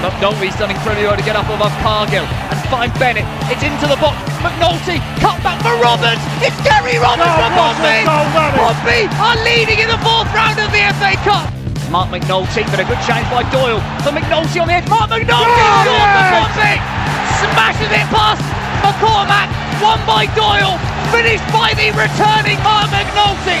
McNulty's done incredibly well to get up above Cargill and find Bennett. It's into the box. McNulty cut back for Roberts. It's Gary Roberts Oh, for what a Pompey. goal that is. Pompey are leading in the fourth round of the FA Cup. Mark McNulty, but a good chance by Doyle. For McNulty on the edge. Mark McNulty Oh, yes. for. Smashes it past McCormack. Won by Doyle. Finished by the returning Mark McNulty.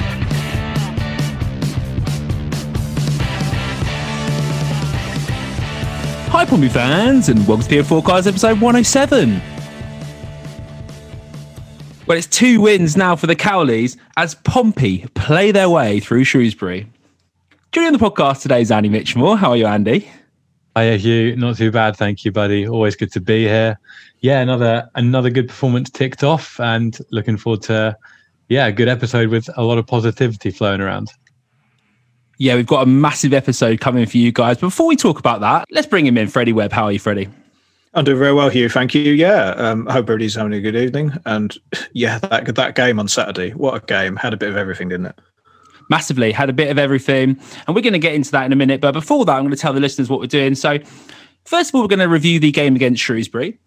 Hi, Pompey fans, and welcome to PO4 Guys episode 107. Well, it's two wins now for the Cowleys as Pompey play their way through Shrewsbury. Joining the podcast today is Andy Mitchelmore. How are you, Andy? Hiya, Hugh. Not too bad, thank you, buddy. Always good to be here. Yeah, another another good performance ticked off, and looking forward to yeah a good episode with a lot of positivity flowing around. Yeah, we've got a massive episode coming for you guys. But before we talk about that, let's bring him in. Freddie Webb, how are you, Freddie? I'm doing very well, Hugh. Thank you. Yeah, um, I hope everybody's having a good evening. And yeah, that that game on Saturday, what a game! Had a bit of everything, didn't it? massively, had a bit of everything. And we're going to get into that in a minute. But before that, I'm going to tell the listeners what we're doing. So, first of all, we're going to review the game against Shrewsbury.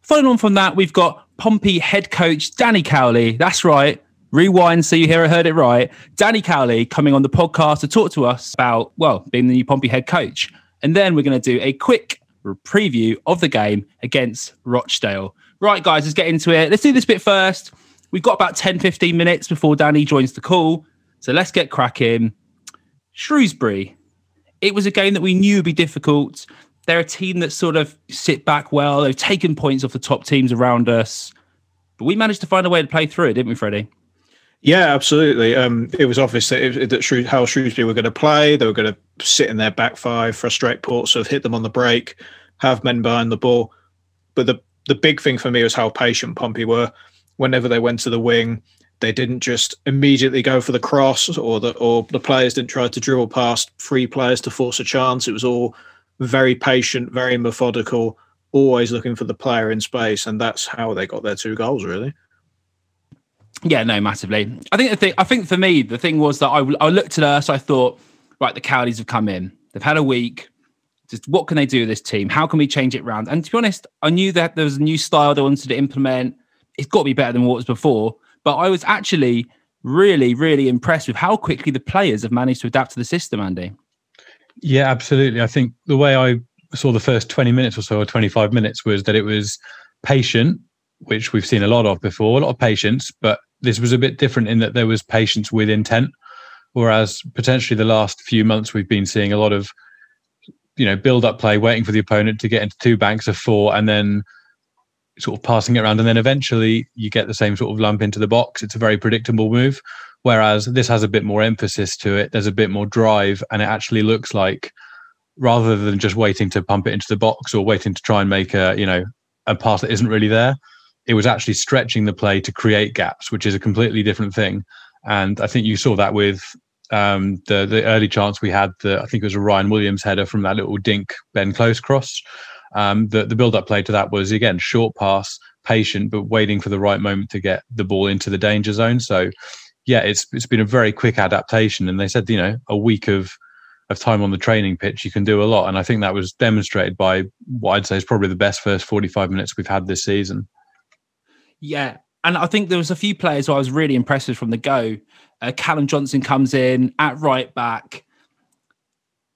Following on from that, we've got Pompey head coach Danny Cowley. That's right. Rewind so you hear I heard it right. Danny Cowley coming on the podcast to talk to us about, well, being the new Pompey head coach. And then we're going to do a quick preview of the game against Rochdale. Right, guys, let's get into it. Let's do this bit first. We've got about 10, 15 minutes before Danny joins the call. So let's get cracking. Shrewsbury. It was a game that we knew would be difficult. They're a team that sort of sit back well. They've taken points off the top teams around us. But we managed to find a way to play through it, didn't we, Freddie? Yeah, absolutely. Um, it was obvious that, it, that how Shrewsbury were going to play. They were going to sit in their back five, frustrate Portsmouth, hit them on the break, have men behind the ball. But the the big thing for me was how patient Pompey were. Whenever they went to the wing, they didn't just immediately go for the cross, or the or the players didn't try to dribble past three players to force a chance. It was all very patient, very methodical, always looking for the player in space, and that's how they got their two goals. Really. Yeah, no, massively. I think the thing, I think for me, the thing was that I, I looked at us, I thought, right, the Cowleys have come in. They've had a week. Just what can they do with this team? How can we change it around? And to be honest, I knew that there was a new style they wanted to implement. It's got to be better than what was before. But I was actually really, really impressed with how quickly the players have managed to adapt to the system, Andy. Yeah, absolutely. I think the way I saw the first 20 minutes or so, or 25 minutes, was that it was patient, which we've seen a lot of before, a lot of patience, but this was a bit different in that there was patience with intent. Whereas potentially the last few months, we've been seeing a lot of, you know, build up play, waiting for the opponent to get into two banks of four and then sort of passing it around. And then eventually you get the same sort of lump into the box. It's a very predictable move. Whereas this has a bit more emphasis to it. There's a bit more drive, and it actually looks like rather than just waiting to pump it into the box or waiting to try and make a you know a pass that isn't really there, it was actually stretching the play to create gaps, which is a completely different thing. And I think you saw that with um, the the early chance we had. The I think it was a Ryan Williams header from that little dink Ben Close cross. Um, the the build up play to that was again short pass, patient, but waiting for the right moment to get the ball into the danger zone. So yeah, it's it's been a very quick adaptation. And they said you know a week of of time on the training pitch, you can do a lot. And I think that was demonstrated by what I'd say is probably the best first 45 minutes we've had this season. Yeah. And I think there was a few players I was really impressed with from the go. Uh, Callum Johnson comes in at right back.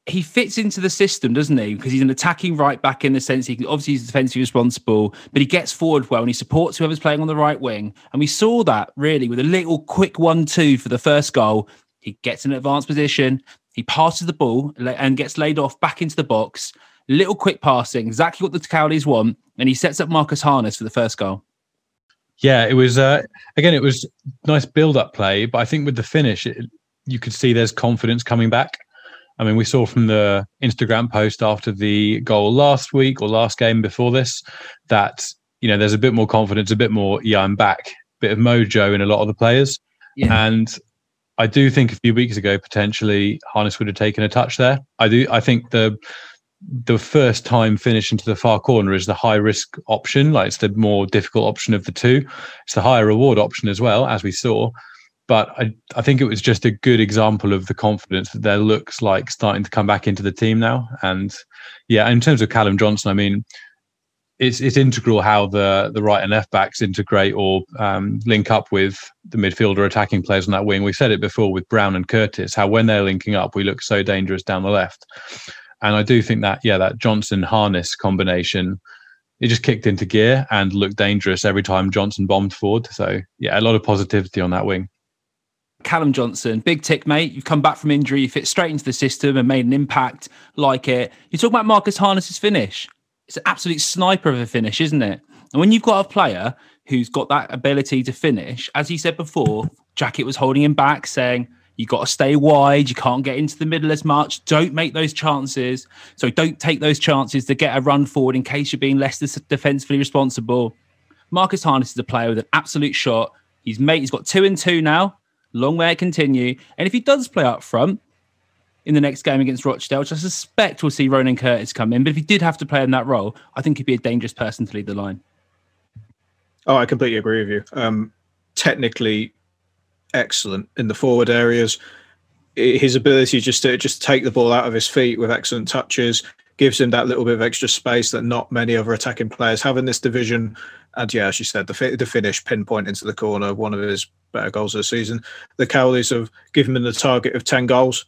He fits into the system, doesn't he? Because he's an attacking right back in the sense he can, obviously he's defensively responsible, but he gets forward well and he supports whoever's playing on the right wing. And we saw that really with a little quick one-two for the first goal. He gets in an advanced position, he passes the ball and gets laid off back into the box. Little quick passing, exactly what the Cowleys want, and he sets up Marcus Harness for the first goal. Yeah, it was uh, again, it was nice build-up play, but I think with the finish, it, you could see there's confidence coming back. I mean, we saw from the Instagram post after the goal last week or last game before this that you know there's a bit more confidence, a bit more yeah, I'm back, bit of mojo in a lot of the players, yeah. and I do think a few weeks ago potentially Harness would have taken a touch there. I do. I think the the first time finish into the far corner is the high risk option. Like it's the more difficult option of the two. It's the higher reward option as well, as we saw. But I, I think it was just a good example of the confidence that there looks like starting to come back into the team now. And yeah, in terms of Callum Johnson, I mean, it's it's integral how the the right and left backs integrate or um, link up with the midfielder attacking players on that wing. We've said it before with Brown and Curtis, how when they're linking up, we look so dangerous down the left. And I do think that, yeah, that Johnson harness combination, it just kicked into gear and looked dangerous every time Johnson bombed forward. So, yeah, a lot of positivity on that wing. Callum Johnson, big tick, mate. You've come back from injury, you fit straight into the system and made an impact like it. You talk about Marcus Harness's finish. It's an absolute sniper of a finish, isn't it? And when you've got a player who's got that ability to finish, as he said before, Jackett was holding him back, saying, you got to stay wide. You can't get into the middle as much. Don't make those chances. So don't take those chances to get a run forward in case you're being less defensively responsible. Marcus Harness is a player with an absolute shot. He's made. He's got two and two now. Long way to continue. And if he does play up front in the next game against Rochdale, which I suspect we'll see Ronan Curtis come in, but if he did have to play in that role, I think he'd be a dangerous person to lead the line. Oh, I completely agree with you. Um, technically, excellent in the forward areas. His ability just to just take the ball out of his feet with excellent touches gives him that little bit of extra space that not many other attacking players have in this division. And yeah, as you said, the, the finish pinpoint into the corner, one of his better goals of the season. The Cowleys have given him the target of 10 goals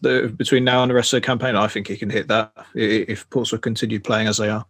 the, between now and the rest of the campaign. I think he can hit that if Portsmouth continue playing as they are.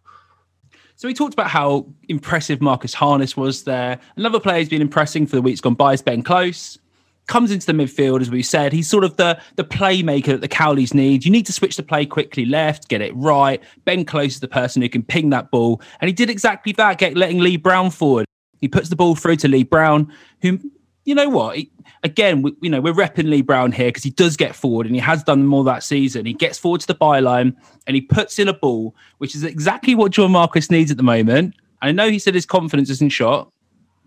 So we talked about how impressive Marcus Harness was there. Another player who's been impressing for the weeks gone by is Ben Close. Comes into the midfield, as we said. He's sort of the, the playmaker that the Cowleys need. You need to switch the play quickly left, get it right. Ben Close is the person who can ping that ball. And he did exactly that, get letting Lee Brown forward. He puts the ball through to Lee Brown, who you know what? He, again, we, you know, we're repping Lee Brown here because he does get forward and he has done more that season. He gets forward to the byline and he puts in a ball, which is exactly what John Marquis needs at the moment. And I know he said his confidence isn't shot,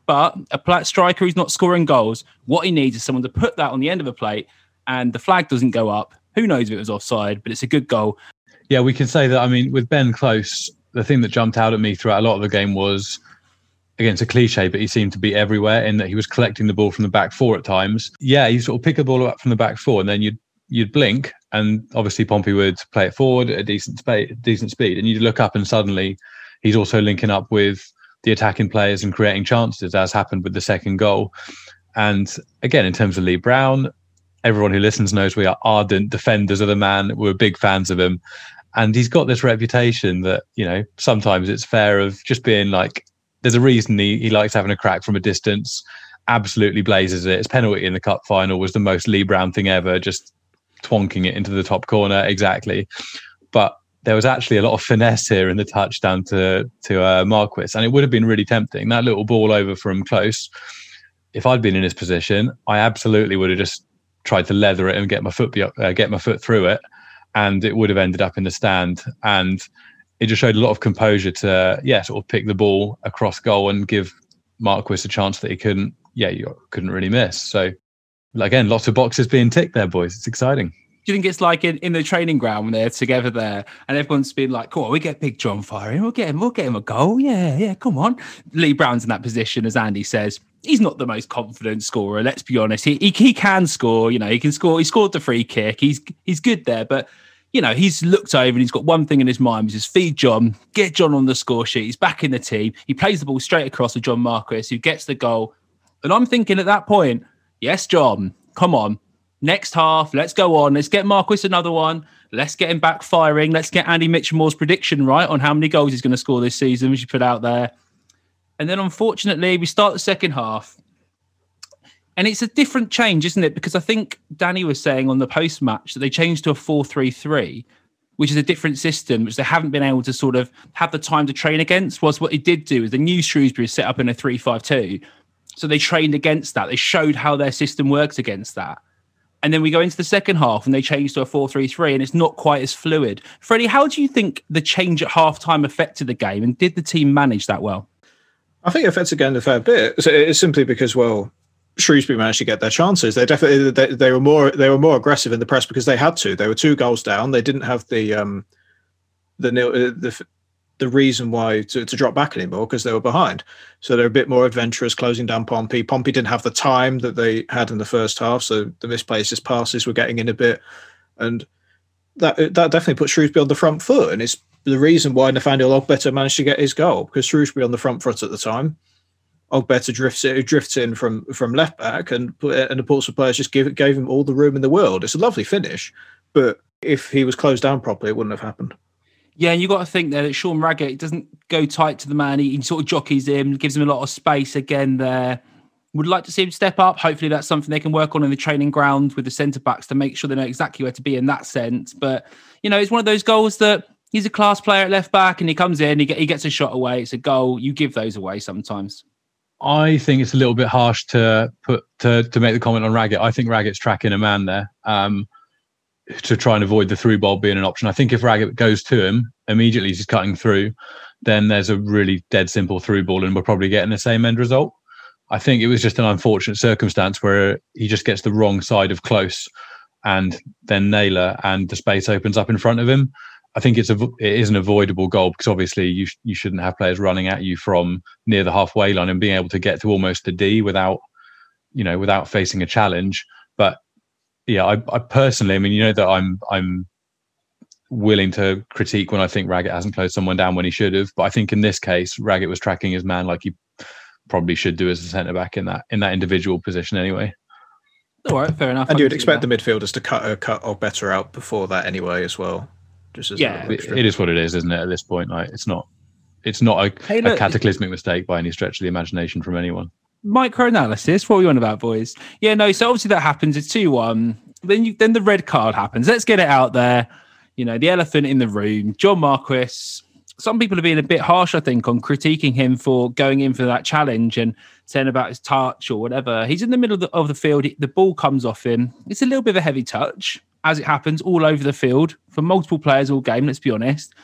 but a plat striker who's not scoring goals, what he needs is someone to put that on the end of a plate and the flag doesn't go up. Who knows if it was offside, but it's a good goal. Yeah, we can say that. I mean, with Ben Close, the thing that jumped out at me throughout a lot of the game was again, it's a cliche, but he seemed to be everywhere in that he was collecting the ball from the back four at times. Yeah, he sort of pick the ball up from the back four, and then you'd you'd blink, and obviously Pompey would play it forward at a decent decent speed, and you'd look up, and suddenly he's also linking up with the attacking players and creating chances, as happened with the second goal. And again, in terms of Lee Brown, everyone who listens knows we are ardent defenders of the man. We're big fans of him. And he's got this reputation that, you know, sometimes it's fair of just being like there's a reason he, he likes having a crack from a distance. Absolutely blazes it. His penalty in the cup final was the most Lee Brown thing ever, just twonking it into the top corner exactly. But there was actually a lot of finesse here in the touchdown to to uh, Marquis, and it would have been really tempting. That little ball over from close. If I'd been in his position, I absolutely would have just tried to leather it and get my foot be- uh, get my foot through it, and it would have ended up in the stand. And it just showed a lot of composure to yeah sort of pick the ball across goal and give Marquis a chance that he couldn't yeah you couldn't really miss. So again, lots of boxes being ticked there, boys. It's exciting. Do you think it's like in, in the training ground when they're together there and everyone's been like, "Cool, we get Big John firing. We'll get him. We'll get him a goal. Yeah, yeah. Come on." Lee Brown's in that position, as Andy says. He's not the most confident scorer. Let's be honest. He, he he can score. You know, he can score. He scored the free kick. He's he's good there, but you know, he's looked over and he's got one thing in his mind, which is feed John, get John on the score sheet. He's back in the team. He plays the ball straight across to John Marquis, who gets the goal. And I'm thinking at that point, yes, John, come on. Next half, let's go on. Let's get Marquis another one. Let's get him back firing. Let's get Andy Mitchelmore's prediction right on how many goals he's going to score this season, which you put out there. And then unfortunately, we start the second half and it's a different change, isn't it? Because I think Danny was saying on the post match that they changed to a 4 3 3, which is a different system, which they haven't been able to sort of have the time to train against. Was what they did do is the new Shrewsbury set up in a 3 5 2. So they trained against that. They showed how their system works against that. And then we go into the second half and they change to a 4 3 3 and it's not quite as fluid. Freddie, how do you think the change at half time affected the game and did the team manage that well? I think it affected again a fair bit. So it's simply because, well, Shrewsbury managed to get their chances. They definitely they, they, were more they were more aggressive in the press because they had to. They were two goals down. They didn't have the um the the the reason why to, to drop back anymore because they were behind. So they're a bit more adventurous, closing down Pompey. Pompey didn't have the time that they had in the first half, so the misplaced passes were getting in a bit, and that that definitely put Shrewsbury on the front foot. And it's the reason why Nathaniel Ogbeta managed to get his goal because Shrewsbury on the front foot at the time. Ogbeta drifts in, drifts in from from left back, and uh, and the Portsmouth players just gave gave him all the room in the world. It's a lovely finish, but if he was closed down properly, it wouldn't have happened. Yeah, and you got to think there that Sean Raggett doesn't go tight to the man. He, he, sort of jockeys him, gives him a lot of space again there. Would like to see him step up. Hopefully, that's something they can work on in the training ground with the centre backs to make sure they know exactly where to be in that sense. But, you know, it's one of those goals that he's a class player at left back and he comes in, he, get, he gets a shot away. It's a goal. You give those away sometimes. I think it's a little bit harsh to put to to make the comment on Raggett. I think Raggett's tracking a man there. Um, to try and avoid the through ball being an option. I think if Raggett goes to him immediately, he's cutting through, then there's a really dead simple through ball, and we're probably getting the same end result. I think it was just an unfortunate circumstance where he just gets the wrong side of close, and then Naylor, and the space opens up in front of him. I think it's a it is an avoidable goal because obviously you you shouldn't have players running at you from near the halfway line and being able to get to almost the D without you know without facing a challenge. But yeah, I, I personally, I mean, you know that I'm I'm willing to critique when I think Raggett hasn't closed someone down when he should have. But I think in this case, Raggett was tracking his man like he probably should do as a centre back in that in that individual position anyway. All right, fair enough. And you'd expect the midfielders to cut uh, cut Ogbeta out before that anyway as well. Just as yeah, it, it is what it is, isn't it? At this point, like it's not it's not a, hey, look, a cataclysmic mistake by any stretch of the imagination from anyone micro analysis. What are we on about, boys? Yeah, no. So obviously that happens. It's two one. Then you then the red card happens. Let's get it out there. You know, the elephant in the room. John Marquis. Some people are being a bit harsh, I think, on critiquing him for going in for that challenge and saying about his touch or whatever. He's in the middle of the, of the field. The ball comes off him. It's a little bit of a heavy touch, as it happens all over the field for multiple players all game. Let's be honest.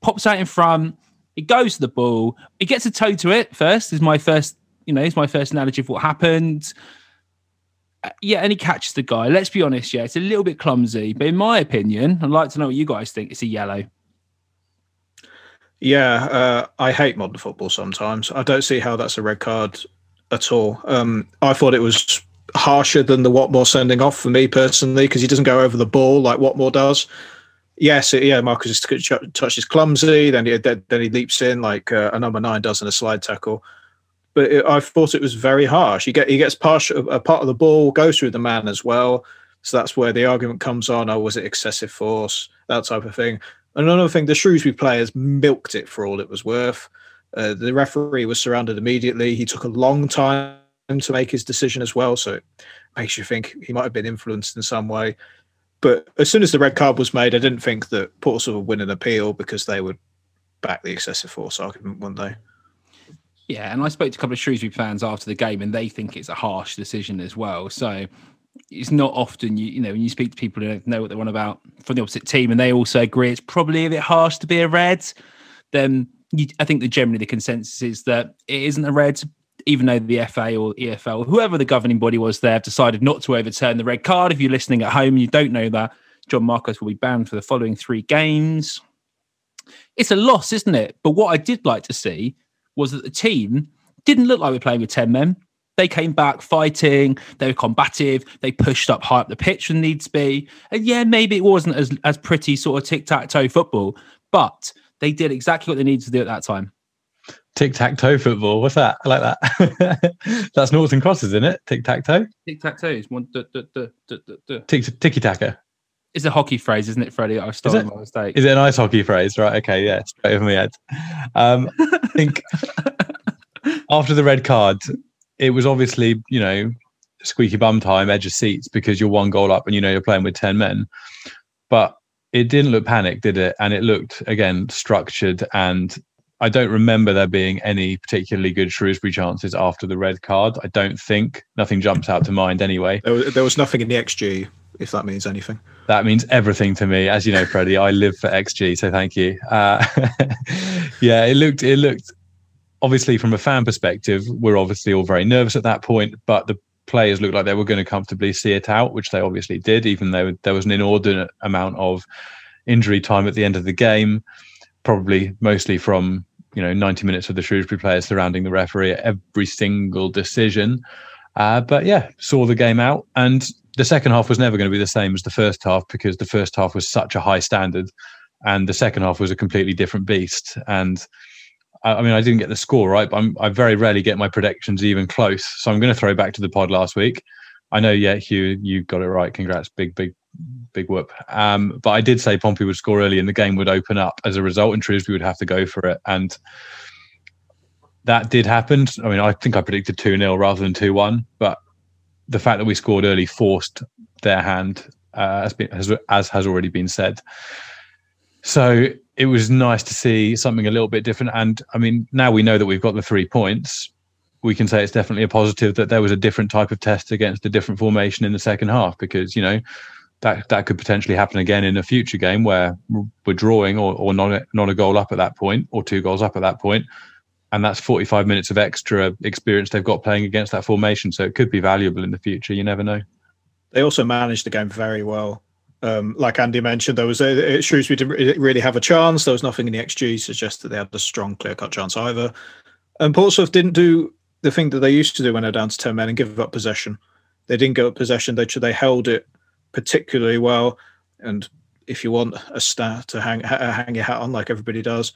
Pops out in front. it goes to the ball. it gets a toe to it first. Is my first you know, it's my first analogy of what happened. Uh, yeah, and he catches the guy. Let's be honest, yeah, it's a little bit clumsy, but in my opinion, I'd like to know what you guys think. It's a yellow. Yeah, uh, I hate modern football sometimes. I don't see how that's a red card at all. Um, I thought it was harsher than the Watmore sending off for me personally because he doesn't go over the ball like Watmore does. Yes, yeah, Marquis touches clumsy, then he then he leaps in like uh, a number nine does in a slide tackle but it, I thought it was very harsh. He get he gets partial, a part of the ball goes through the man as well, so that's where the argument comes on. Oh, was it excessive force? That type of thing. Another thing, the Shrewsbury players milked it for all it was worth. Uh, the referee was surrounded immediately. He took a long time to make his decision as well, so it makes you think he might have been influenced in some way. But as soon as the red card was made, I didn't think that Portsmouth would win an appeal because they would back the excessive force argument, wouldn't they? Yeah, and I spoke to a couple of Shrewsbury fans after the game, and they think it's a harsh decision as well. So it's not often you you know when you speak to people who know what they want about from the opposite team, and they also agree it's probably a bit harsh to be a red. Then you, I think that generally the consensus is that it isn't a red, even though the FA or EFL, whoever the governing body was there, decided not to overturn the red card. If you're listening at home, and you don't know that John Marquis will be banned for the following three games. It's a loss, isn't it? But what I did like to see was that the team didn't look like we are playing with 10 men. They came back fighting, they were combative, they pushed up high up the pitch when needs be. And yeah, maybe it wasn't as, as pretty sort of tic tac toe football, but they did exactly what they needed to do at that time. Tic tac toe football. What's that? I like that. That's Noughts and Crosses, isn't it? Tic tac toe. Tic tac toe is one. Tiki taka. It's a hockey phrase, isn't it, Freddie? I stole my mistake. Is it a nice hockey phrase? Right. Okay. Yeah. Straight over my head. Um, I think after the red card, it was obviously, you know, squeaky bum time, edge of seats because you're one goal up and you know you're playing with 10 men. But it didn't look panicked, did it? And it looked, again, structured. And I don't remember there being any particularly good Shrewsbury chances after the red card. I don't think. Nothing jumps out to mind anyway. There was, there was nothing in the XG if that means anything. That means everything to me, as you know, Freddie. I live for XG, so thank you. Uh, yeah, it looked it looked obviously from a fan perspective, we're obviously all very nervous at that point, but the players looked like they were going to comfortably see it out, which they obviously did, even though there was an inordinate amount of injury time at the end of the game, probably mostly from you know 90 minutes of the Shrewsbury players surrounding the referee at every single decision. Uh, but yeah, saw the game out, and the second half was never going to be the same as the first half because the first half was such a high standard, and the second half was a completely different beast. And I mean, I didn't get the score right, but I'm, I very rarely get my predictions even close. So I'm going to throw back to the pod last week. I know, yeah, Hugh, you got it right. Congrats, big, big, big whoop. Um, but I did say Pompey would score early and the game would open up as a result, and Shrewsbury would have to go for it. And that did happen. I mean, I think I predicted 2 0 rather than 2 1, but the fact that we scored early forced their hand, uh, been, as has already been said. So it was nice to see something a little bit different. And I mean, now we know that we've got the three points. We can say it's definitely a positive that there was a different type of test against a different formation in the second half because you know that that could potentially happen again in a future game where we're drawing or, or not a, not a goal up at that point or two goals up at that point, and that's 45 minutes of extra experience they've got playing against that formation. So it could be valuable in the future. You never know. They also managed the game very well. Um, like Andy mentioned, there was a, Shrewsbury didn't really have a chance. There was nothing in the XG suggest that they had a strong, clear cut chance either. And Portsmouth didn't do the thing that they used to do when they're down to 10 men and give up possession. They didn't give up possession. They, they held it particularly well. And if you want a stat to hang, hang your hat on, like everybody does,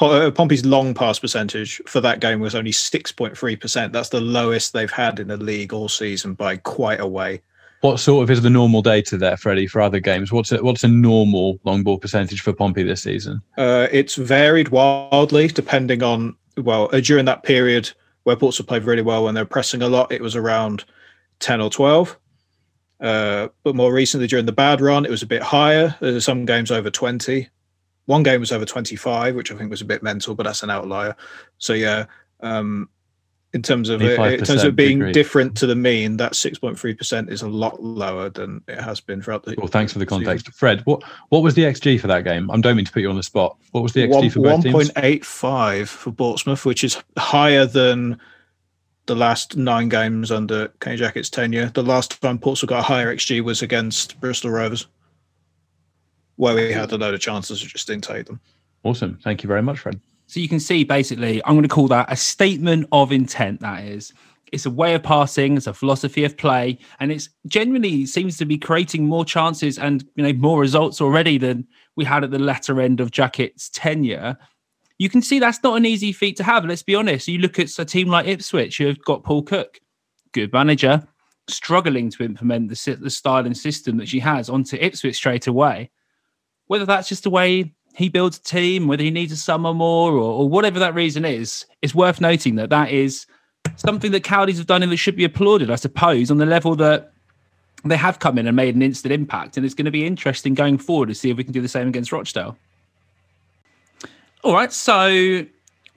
uh, Pompey's long pass percentage for that game was only 6.3%. That's the lowest they've had in the league all season by quite a way. What sort of is the normal data there, Freddie, for other games? What's a, what's a normal long ball percentage for Pompey this season? Uh, it's varied wildly depending on well uh, during that period where Portsmouth played really well when they're pressing a lot. It was around ten or twelve. Uh, but more recently, during the bad run, it was a bit higher. Some games over 20. One game was over 25, which I think was a bit mental, but that's an outlier. So yeah, um, in terms of it, in terms of being agree. different to the mean, that six point three percent is a lot lower than it has been throughout the. Well, thanks for the context, season. Fred. What what was the xG for that game? I don't mean to put you on the spot. What was the xG One, for both 1. teams? One point eight five for Portsmouth, which is higher than the last nine games under Kenny Jackett's tenure. The last time Portsmouth got a higher xG was against Bristol Rovers, where we had a load of chances, just didn't take them. Awesome, thank you very much, Fred. So you can see basically, I'm going to call that a statement of intent. That is, it's a way of passing, it's a philosophy of play, and it's genuinely seems to be creating more chances and you know more results already than we had at the latter end of Jackett's tenure. You can see that's not an easy feat to have. Let's be honest. You look at a team like Ipswich who have got Paul Cook, good manager, struggling to implement the, the style and system that she has onto Ipswich straight away. Whether that's just the way he builds a team, whether he needs a summer more or, or whatever that reason is, it's worth noting that that is something that Cowleys have done and that should be applauded, I suppose, on the level that they have come in and made an instant impact. And it's going to be interesting going forward to see if we can do the same against Rochdale. All right, so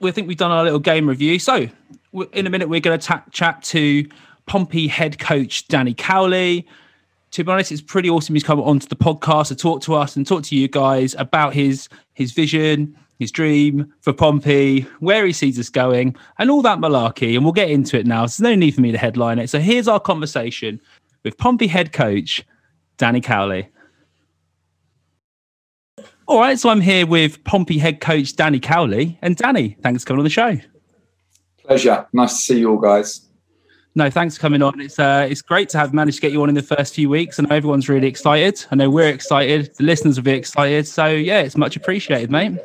we think we've done our little game review. So in a minute, we're going to ta- chat to Pompey head coach Danny Cowley to be honest, it's pretty awesome he's come onto the podcast to talk to us and talk to you guys about his his vision, his dream for Pompey, where he sees us going, and all that malarkey. And we'll get into it now. So there's no need for me to headline it. So here's our conversation with Pompey head coach Danny Cowley. All right, so I'm here with Pompey head coach Danny Cowley. And Danny, thanks for coming on the show. Pleasure. Nice to see you all, guys. No, thanks for coming on. It's uh, it's great to have managed to get you on in the first few weeks. I know everyone's really excited. I know we're excited. The listeners will be excited. So yeah, it's much appreciated, mate.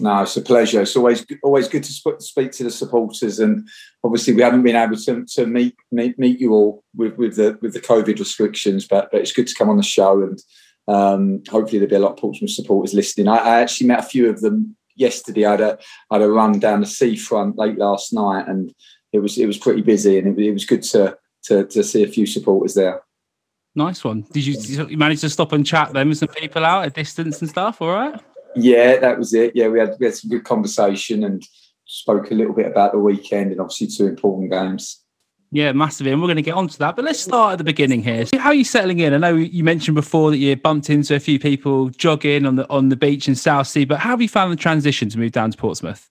No, it's a pleasure. It's always always good to speak to the supporters, and obviously we haven't been able to, to meet, meet meet you all with, with the with the COVID restrictions, but but it's good to come on the show, and um, hopefully there'll be a lot of Portsmouth supporters listening. I, I, actually met a few of them yesterday. I had a I had a run down the seafront late last night, and it was it was pretty busy, and it, it was good to, to to see a few supporters there. Nice one. Did you, did you manage to stop and chat them with some people out at distance and stuff? All right. Yeah, that was it. Yeah, we had we had some good conversation and spoke a little bit about the weekend and obviously two important games. Yeah, massively. And we're going to get onto that. But let's start at the beginning here. How are you settling in? I know you mentioned before that you bumped into a few people jogging on the on the beach in Southsea, but how have you found the transition to move down to Portsmouth?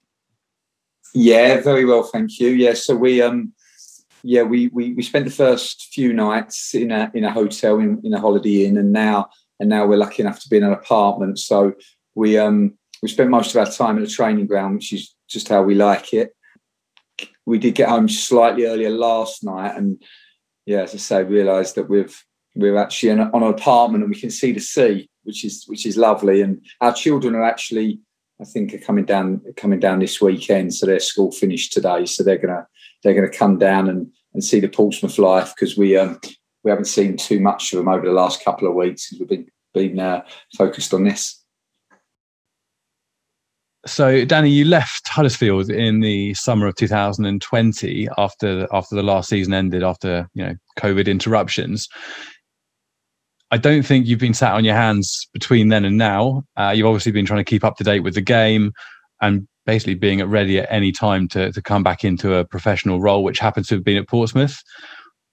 Yeah, very well, thank you. Yeah, so we um yeah, we we, we spent the first few nights in a in a hotel in, in a holiday inn and now and now we're lucky enough to be in an apartment. So we um we spent most of our time at the training ground, which is just how we like it we did get home slightly earlier last night, and yeah, as I say, realised that we've we're actually on, on an apartment and we can see the sea, which is which is lovely. And our children are actually, I think, are coming down coming down this weekend, so their school finished today, so they're gonna they're gonna come down and and see the Portsmouth life because we um we haven't seen too much of them over the last couple of weeks because we've been been uh, focused on this. So, Danny, you left Huddersfield in the summer of 2020 after after the last season ended, after you know COVID interruptions. I don't think you've been sat on your hands between then and now. Uh, you've obviously been trying to keep up to date with the game and basically being ready at any time to to come back into a professional role, which happens to have been at Portsmouth.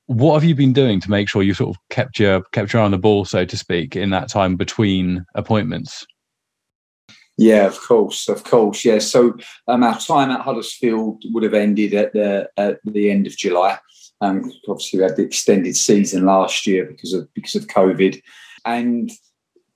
What have you been doing to make sure you sort of kept your kept your eye on the ball, so to speak, in that time between appointments? Yeah, of course, of course. Yeah. So um, our time at Huddersfield would have ended at the at the end of July. Um, obviously, we had the extended season last year because of because of COVID, and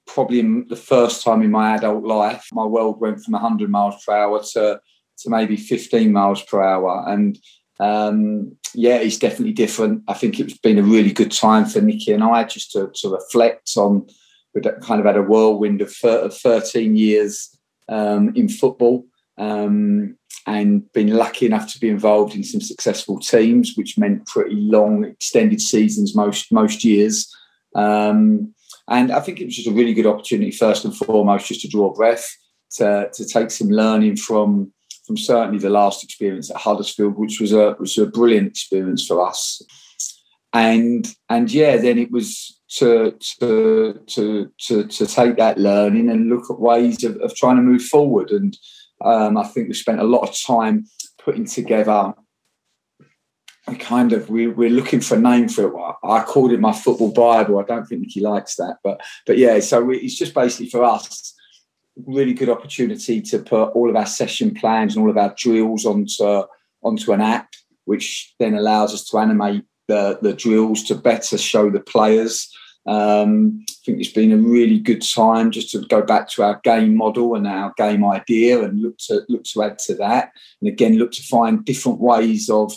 probably the first time in my adult life, my world went from 100 miles per hour to to maybe 15 miles per hour, and um, yeah, it's definitely different. I think it's been a really good time for Nicky and I just to, to reflect on we kind of had a whirlwind of, of 13 years um, in football um, and been lucky enough to be involved in some successful teams, which meant pretty long, extended seasons most most years. Um, and I think it was just a really good opportunity, first and foremost, just to draw breath, to, to take some learning from from certainly the last experience at Huddersfield, which was a was a brilliant experience for us. And and yeah, then it was to to to to, to take that learning and look at ways of, of trying to move forward. And um, I think we spent a lot of time putting together a kind of we, we're looking for a name for it. I called it my football bible. I don't think he likes that, but but yeah. So we, it's just basically for us really good opportunity to put all of our session plans and all of our drills onto onto an app, which then allows us to animate the, the drills to better show the players. Um, I think it's been a really good time just to go back to our game model and our game idea and look to look to add to that. And again, look to find different ways of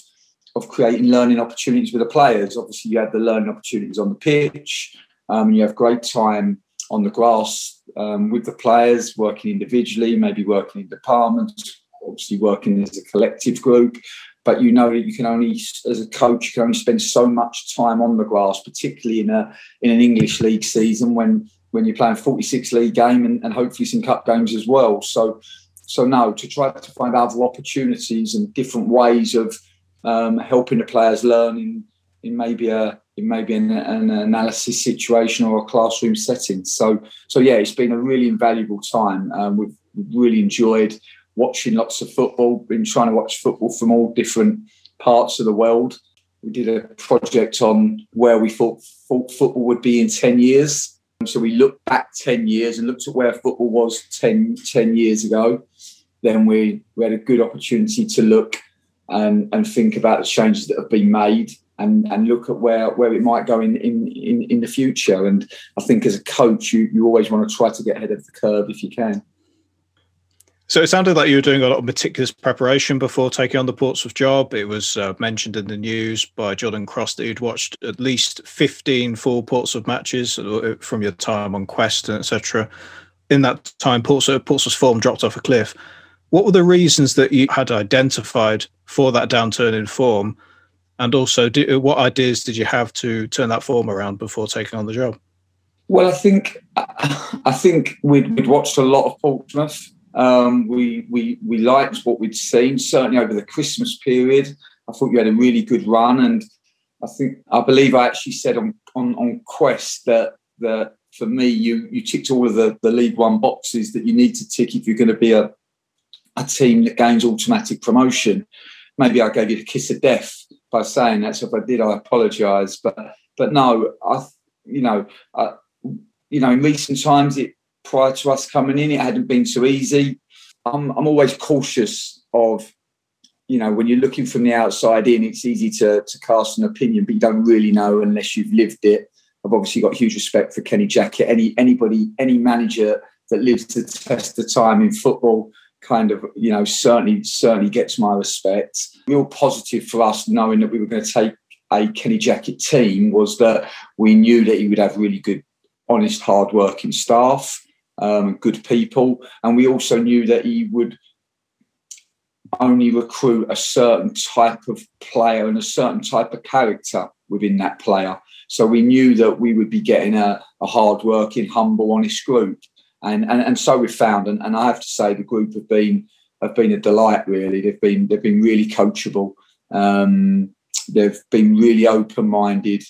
of creating learning opportunities with the players. Obviously, you have the learning opportunities on the pitch. Um, you have great time on the grass um, with the players, working individually, maybe working in departments, obviously working as a collective group but you know that you can only as a coach you can only spend so much time on the grass particularly in a in an english league season when when you're playing 46 league game and, and hopefully some cup games as well. So so no to try to find other opportunities and different ways of um, helping the players learn in, in maybe a in maybe an, an, analysis situation or a classroom setting. So so yeah it's been a really invaluable time um, we've, we've really enjoyed watching lots of football, been trying to watch football from all different parts of the world. We did a project on where we thought, thought football would be in 10 years. So we looked back 10 years and looked at where football was 10, 10 years ago. Then we, we had a good opportunity to look and, and think about the changes that have been made and, and look at where, where it might go in, in, in, in the future. And I think as a coach, you, you always want to try to get ahead of the curve if you can. So it sounded like you were doing a lot of meticulous preparation before taking on the Portsmouth job. It was uh, mentioned in the news by Jordan Cross that you'd watched at least 15 full Portsmouth matches uh, from your time on Quest and etc. In that time, Portsmouth, Portsmouth's form dropped off a cliff. What were the reasons that you had identified for that downturn in form? And also, do, what ideas did you have to turn that form around before taking on the job? Well, I think I think we'd, we'd watched a lot of Portsmouth um, we we we liked what we'd seen. Certainly over the Christmas period, I thought you had a really good run, and I think I believe I actually said on on, on Quest that that for me you you ticked all of the the League One boxes that you need to tick if you're going to be a a team that gains automatic promotion. Maybe I gave you the kiss of death by saying that. So if I did, I apologise. But but no, I you know I, you know in recent times it prior to us coming in, it hadn't been so easy. I'm I'm always cautious of you know when you're looking from the outside in, it's easy to to cast an opinion, but you don't really know unless you've lived it. I've obviously got huge respect for Kenny Jackett. Any anybody, any manager that lives to test the time in football kind of, you know, certainly certainly gets my respect. Real positive for us knowing that we were going to take a Kenny Jackett team was that we knew that he would have really good, honest, hard-working staff, um, good people, and we also knew that he would only recruit a certain type of player and a certain type of character within that player. So we knew that we would be getting a, a hard-working, humble, honest group and and, and so we've found. And, and I have to say, the group have been have been a delight. Really, they've been they've been really coachable. Um, they've been really open minded.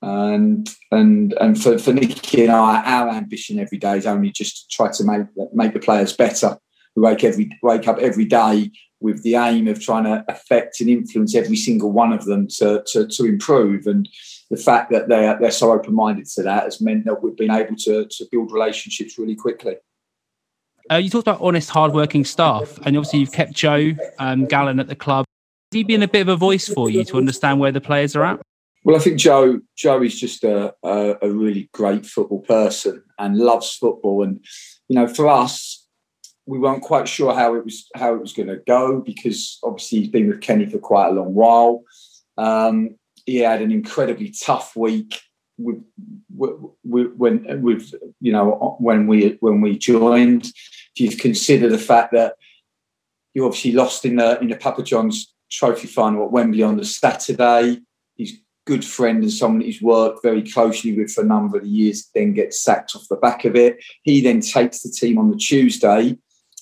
And and and for, for Nicky and I, our ambition every day is only just to try to make make the players better. We wake every wake up every day with the aim of trying to affect and influence every single one of them to to, to improve. And the fact that they're they're so open minded to that has meant that we've been able to to build relationships really quickly. Uh, you talked about honest, hardworking staff, and obviously you've kept Joe um, Gallen at the club. Has he been a bit of a voice for you to understand where the players are at? Well, I think Joe Joe is just a, a, a really great football person and loves football. And you know, for us, we weren't quite sure how it was how it was going to go because obviously he's been with Kenny for quite a long while. Um, he had an incredibly tough week with, with, when with you know when we when we joined. If you consider the fact that you obviously lost in the in the Papa John's Trophy final at Wembley on the Saturday, good friend and someone he's worked very closely with for a number of years then gets sacked off the back of it. He then takes the team on the Tuesday.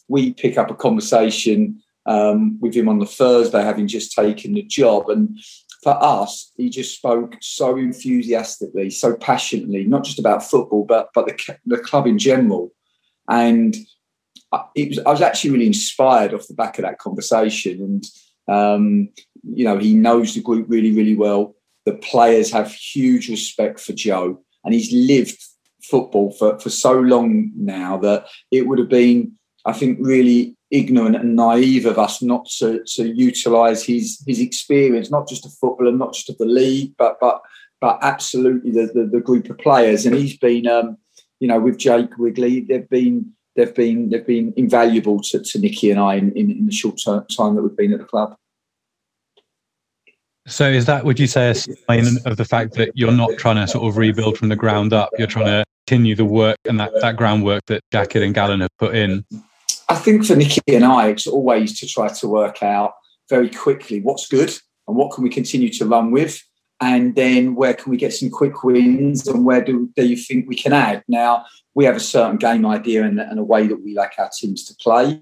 We pick up a conversation um, with him on the Thursday, having just taken the job, and for us, he just spoke so enthusiastically, so passionately, not just about football, but but the, the club in general. And it was, I was actually really inspired off the back of that conversation. And um, you know, he knows the group really, really well. The players have huge respect for Joe, and he's lived football for, for so long now that it would have been, I think, really ignorant and naive of us not to, to utilise his his experience, not just of football and not just of the league, but but but absolutely the, the, the group of players. And he's been, um, you know, with Jake Wigley, they've been they've been they've been invaluable to, to Nicky and I in, in, in the short time that we've been at the club. So is that would you say a sign of the fact that you're not trying to sort of rebuild from the ground up? You're trying to continue the work and that, that groundwork that Jackett and Gallen have put in. I think for Nicky and I, it's always to try to work out very quickly what's good and what can we continue to run with, and then where can we get some quick wins and where do, do you think we can add? Now we have a certain game idea and, and a way that we like our teams to play.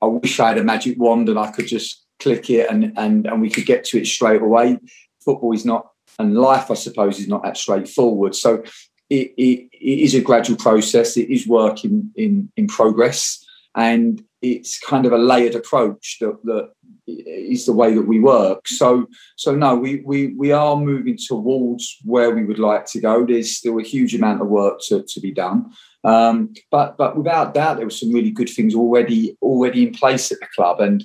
I wish I had a magic wand and I could just click it and and and we could get to it straight away. Football is not, and life, I suppose, is not that straightforward. So it, it, it is a gradual process. It is work in, in, in progress. And it's kind of a layered approach that, that is the way that we work. So, so no, we, we, we are moving towards where we would like to go. There's still a huge amount of work to, to be done. Um, but, but without doubt, there were some really good things already, already in place at the club. And,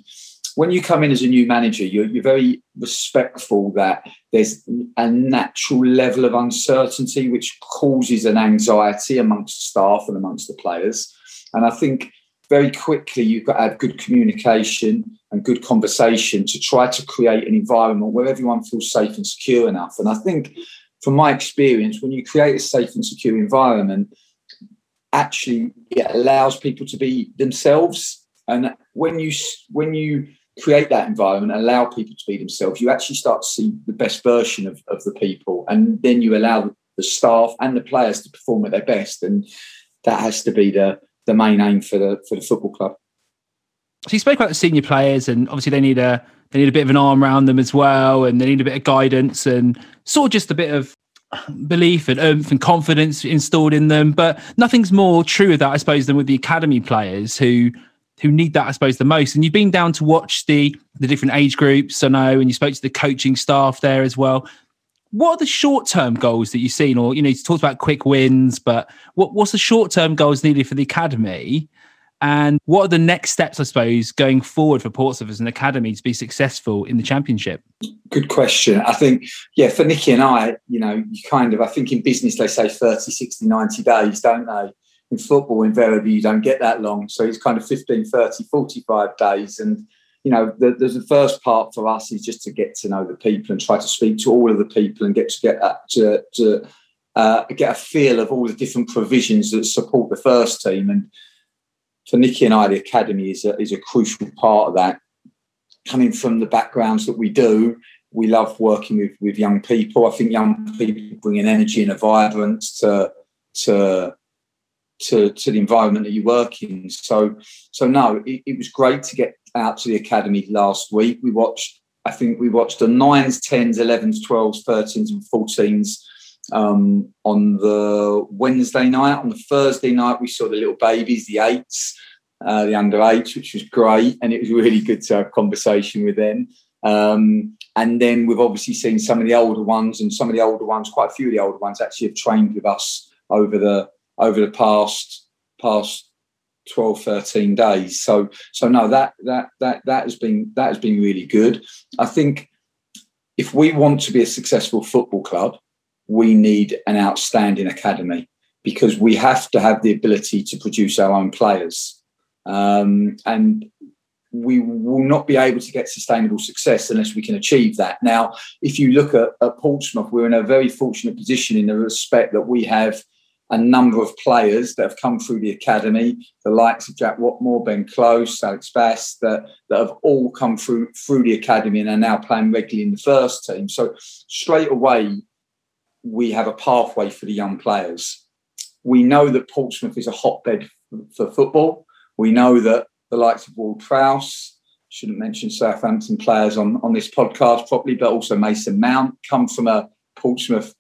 when you come in as a new manager, you're, you're very respectful that there's a natural level of uncertainty which causes an anxiety amongst staff and amongst the players. And I think very quickly you've got to have good communication and good conversation to try to create an environment where everyone feels safe and secure enough. And I think, from my experience, when you create a safe and secure environment, actually it allows people to be themselves. And when you when you create that environment, allow people to be themselves, you actually start to see the best version of, of the people. And then you allow the staff and the players to perform at their best. And that has to be the, the main aim for the for the football club. So you spoke about the senior players and obviously they need a they need a bit of an arm around them as well and they need a bit of guidance and sort of just a bit of belief and oomph and confidence installed in them. But nothing's more true of that, I suppose, than with the academy players who who need that, I suppose, the most. And you've been down to watch the the different age groups, I know, and you spoke to the coaching staff there as well. What are the short term goals that you've seen? Or, you know, you talked about quick wins, but what, what's the short term goals needed for the academy? And what are the next steps, I suppose, going forward for Portsmouth as an academy to be successful in the championship? Good question. I think, yeah, for Nicky and I, you know, you kind of, I think in business they say 30, 60, 90 days, don't they? In football, invariably, you don't get that long. So it's kind of 15, 30, 45 days. And, you know, the, the, first part for us is just to get to know the people and try to speak to all of the people and get to get that, to, to uh, get a feel of all the different provisions that support the first team. And, for Nicky and I, the academy is a, is a crucial part of that. Coming from the backgrounds that we do, we love working with, with young people. I think young people bring an energy and a vibrance to to to, to the environment that you work in. So so no, it, it was great to get out to the academy last week. We watched, I think we watched the nines, tens, elevens, twelves, thirteens, and fourteens um, on the Wednesday night. On the Thursday night, we saw the little babies, the eights, uh, the under eights, which was great, and it was really good to have conversation with them. Um, and then we've obviously seen some of the older ones, and some of the older ones, quite a few of the older ones, actually have trained with us over the over the past past 12 13 days so so no that that that that has been that has been really good i think if we want to be a successful football club we need an outstanding academy because we have to have the ability to produce our own players. Um, and we will not be able to get sustainable success unless we can achieve that. Now, if you look at, at Portsmouth, we're in a very fortunate position in the respect that we have a number of players that have come through the academy, the likes of Jack Whatmough, Ben Close, Alex Bass, that, that have all come through through the academy and are now playing regularly in the first team. So straight away, we have a pathway for the young players. We know that Portsmouth is a hotbed for football. We know that the likes of Ward Prowse, shouldn't mention Southampton players on, on this podcast properly, but also Mason Mount come from a Portsmouth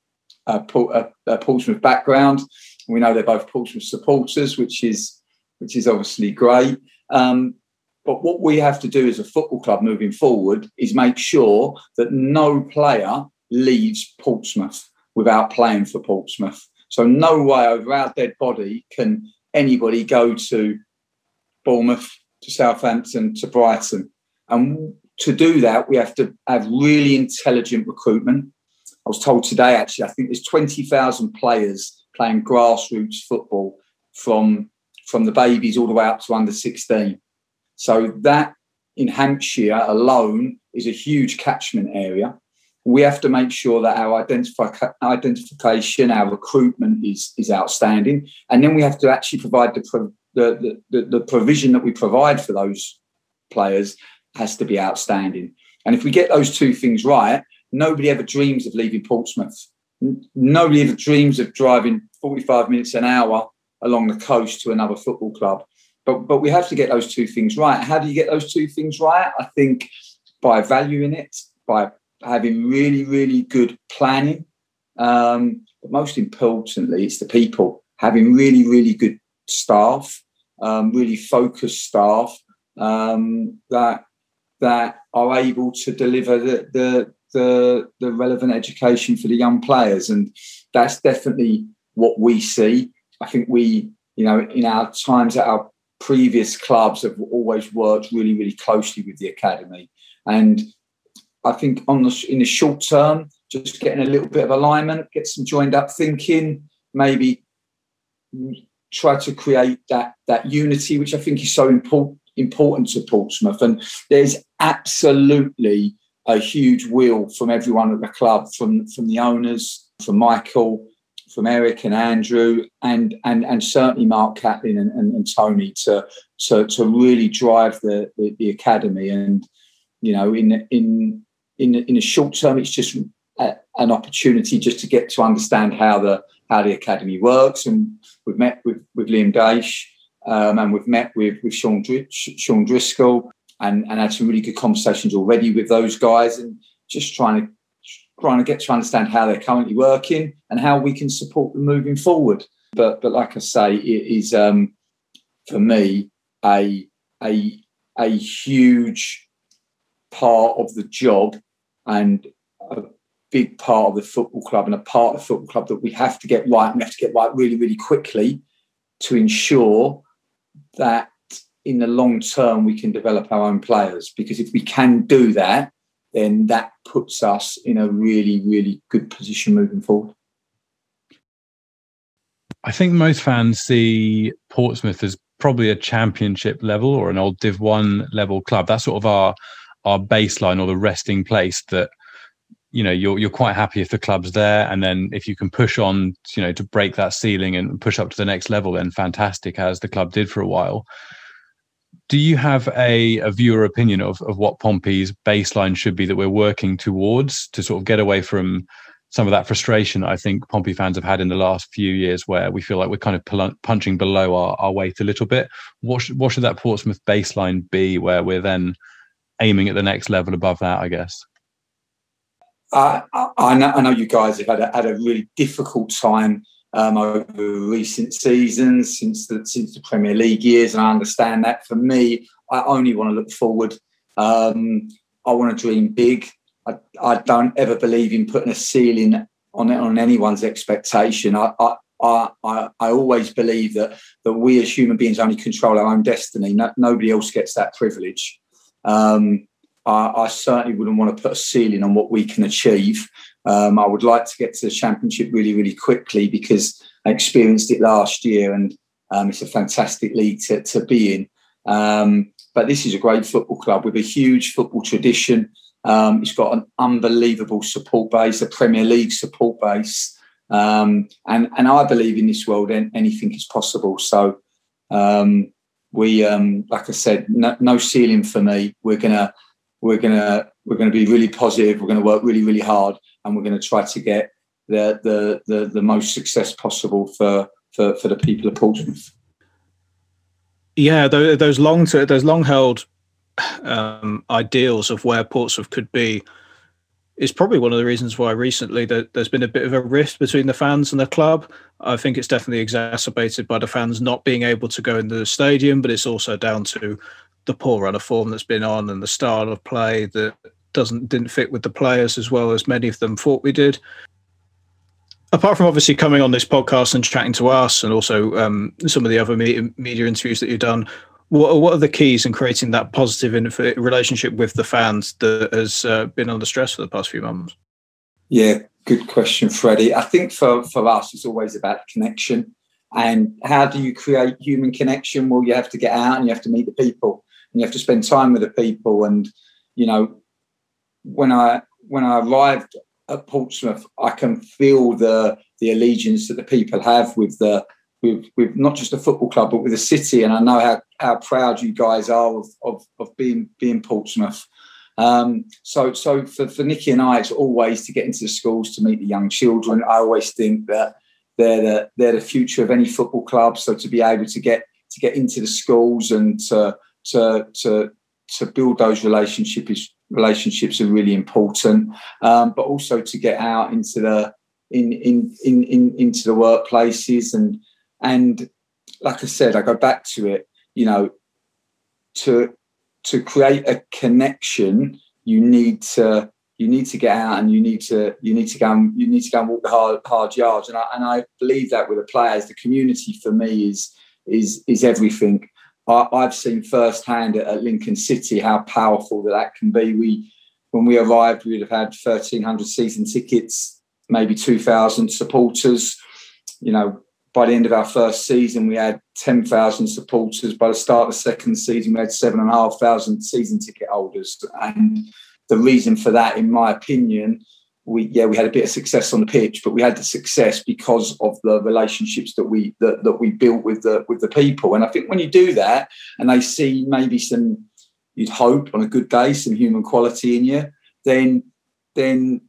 Uh, a, a uh, uh, Portsmouth background. We know they're both Portsmouth supporters, which is which is obviously great. Um, but what we have to do as a football club moving forward is make sure that no player leaves Portsmouth without playing for Portsmouth. So no way over our dead body can anybody go to Bournemouth, to Southampton, to Brighton. And to do that, we have to have really intelligent recruitment. I was told today, actually, I think there's 20,000 players playing grassroots football from, from the babies all the way up to under 16. So that in Hampshire alone is a huge catchment area we have to make sure that our identification, our recruitment is, is outstanding. And then we have to actually provide the, the, the, the provision that we provide for those players has to be outstanding. And if we get those two things right, nobody ever dreams of leaving Portsmouth. Nobody ever dreams of driving 45 minutes an hour along the coast to another football club. But, but we have to get those two things right. How do you get those two things right? I think by valuing it, by having really, really good planning. Um, but most importantly, it's the people having really, really good staff, um, really focused staff um, that that are able to deliver the, the the the relevant education for the young players, and that's definitely what we see. I think we, you know, in our times at our previous clubs have always worked really, really closely with the academy, and I think on the in the short term, just getting a little bit of alignment, get some joined up thinking, maybe try to create that that unity, which I think is so important important to Portsmouth. And there's absolutely a huge will from everyone at the club, from from the owners, from Michael, from Eric and Andrew, and and and certainly Mark Catlin and, and, and Tony to, to to really drive the, the, the academy. And you know, in in in in a short term, it's just a, an opportunity just to get to understand how the how the academy works. And we've met with with Liam Daish, um, and we've met with with Sean Sean Driscoll, and and had some really good conversations already with those guys, and just trying to trying to get to understand how they're currently working and how we can support them moving forward. But but like I say, it is um, for me a a a huge part of the job and a big part of the football club and a part of the football club that we have to get right and we have to get right really, really quickly to ensure that in the long term we can develop our own players. Because if we can do that, then that puts us in a really, really good position moving forward. I think most fans see Portsmouth as probably a championship level or an old Div One level club. That's sort of our our baseline or the resting place that you know you're you're quite happy if the club's there, and then if you can push on, you know, to break that ceiling and push up to the next level, then fantastic, as the club did for a while. Do you have a, a view or opinion of, of what Pompey's baseline should be that we're working towards to sort of get away from some of that frustration I think Pompey fans have had in the last few years, where we feel like we're kind of punching below our, our weight a little bit. What should, what should that Portsmouth baseline be, where we're then aiming at the next level above that? I guess. Uh, I, know, I know you guys have had a, had a really difficult time um, over recent seasons since the since the Premier League years, and I understand that. For me, I only want to look forward. Um, I want to dream big. I, I don't ever believe in putting a ceiling on on anyone's expectation. I, I I, I, I, always believe that that we as human beings only control our own destiny. No, nobody else gets that privilege. Um, I, I, certainly wouldn't want to put a ceiling on what we can achieve. Um, I would like to get to the championship really, really quickly because I experienced it last year, and um, it's a fantastic league to, to be in. Um, but this is a great football club with a huge football tradition. Um, it's got an unbelievable support base, a Premier League support base. Um, and, and I believe in this world, anything is possible. So, um, we, like I said, no, no, ceiling for me. We're gonna, we're gonna, we're gonna be really positive. We're gonna work really, really hard, and we're gonna try to get the the the, the most success possible for, for for the people of Portsmouth. Yeah, those long those long held um, ideals of where Portsmouth could be is probably one of the reasons why recently that there's been a bit of a rift between the fans and the club. I think it's definitely exacerbated by the fans not being able to go into the stadium, but it's also down to the poor run of form that's been on and the style of play that doesn't didn't fit with the players as well as many of them thought we did. Apart from obviously coming on this podcast and chatting to us, and also um, some of the other media, media interviews that you've done, what, what are the keys in creating that positive relationship with the fans that has uh, been under stress for the past few months? Yeah, good question, Freddie. I think for, for us, it's always about connection. And how do you create human connection? Well, you have to get out and you have to meet the people and you have to spend time with the people. And, you know, when I when I arrived at Portsmouth, I can feel the the allegiance that the people have with the with with not just the football club but with the city. And I know how how proud you guys are of of, of being being Portsmouth. Um, so so for, for Nicky and I, it's always to get into the schools to meet the young children. I always think that they're the they're the future of any football club. So to be able to get to get into the schools and to to to to build those relationships relationships are really important. Um, but also to get out into the in, in in in into the workplaces and and like I said, I go back to it, you know, to to create a connection, you need to you need to get out and you need to you need to go and you need to go and walk the hard hard yards. And I and I believe that with the players, the community for me is is is everything. I, have seen firsthand at, at Lincoln City how powerful that that can be. We when we arrived, we'd have had thirteen hundred season tickets, maybe two thousand supporters. You know, by the end of our first season, we had 10,000 supporters. By the start of the second season, we had 7,500 season ticket holders. And the reason for that, in my opinion, we yeah we had a bit of success on the pitch, but we had the success because of the relationships that we that, that we built with the with the people. And I think when you do that, and they see maybe some, you'd hope on a good day, some human quality in you, then then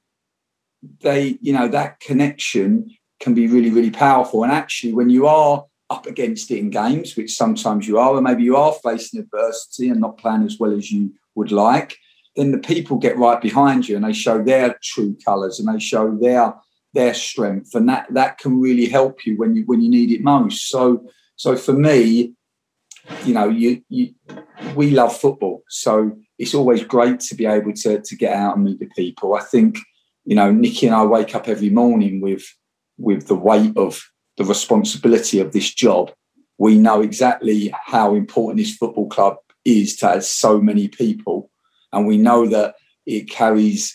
they you know that connection can be really, really powerful. And actually, when you are up against it in games, which sometimes you are, or maybe you are facing adversity and not playing as well as you would like, then the people get right behind you and they show their true colours and they show their their strength, and that that can really help you when you when you need it most. So so for me, you know, you you we love football, so it's always great to be able to to get out and meet the people. I think you know Nicky and I wake up every morning with with the weight of the responsibility of this job. We know exactly how important this football club is to so many people, and we know that it carries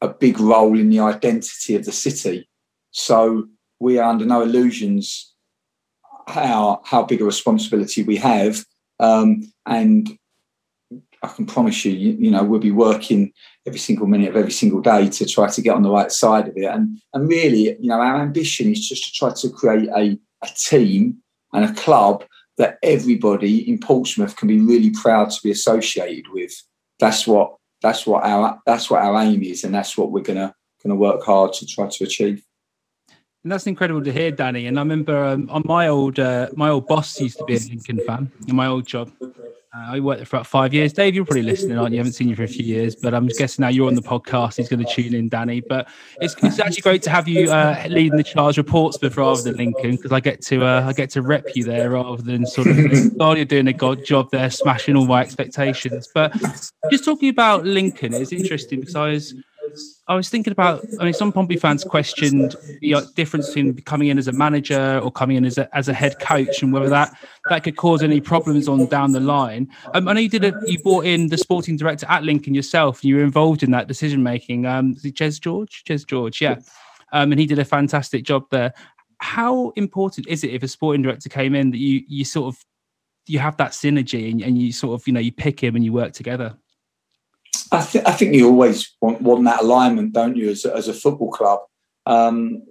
a big role in the identity of the city. So we are under no illusions how how big a responsibility we have, um, and I can promise you, you, you know, we'll be working every single minute of every single day to try to get on the right side of it. And and really, you know, our ambition is just to try to create a, a team and a club that everybody in Portsmouth can be really proud to be associated with. That's what that's what our that's what our aim is, and that's what we're gonna gonna work hard to try to achieve. And that's incredible to hear, Danny. And I remember um, on my old uh, my old boss used to be a Lincoln fan in my old job. Uh, I worked there for about five years. Dave, you're probably listening, aren't you? I haven't seen you for a few years, but I'm guessing now you're on the podcast. He's going to tune in, Danny. But it's, it's actually great to have you uh, leading the charge Portsmouth rather than Lincoln because I get to uh, I get to rep you there rather than sort of oh you're doing a god job there, smashing all my expectations. But just talking about Lincoln is interesting because I was I was thinking about. I mean, some Pompey fans questioned the uh, difference in coming in as a manager or coming in as a as a head coach, and whether that that could cause any problems on down the line. Um, I know you did. A, you brought in the sporting director at Lincoln yourself. And you were involved in that decision making. Um, is it Jez George? Jez George, yeah. Um, and he did a fantastic job there. How important is it if a sporting director came in that you you sort of you have that synergy and, and you sort of you know you pick him and you work together? I, th- I think you always want, want that alignment, don't you, as a, as a football club? Um,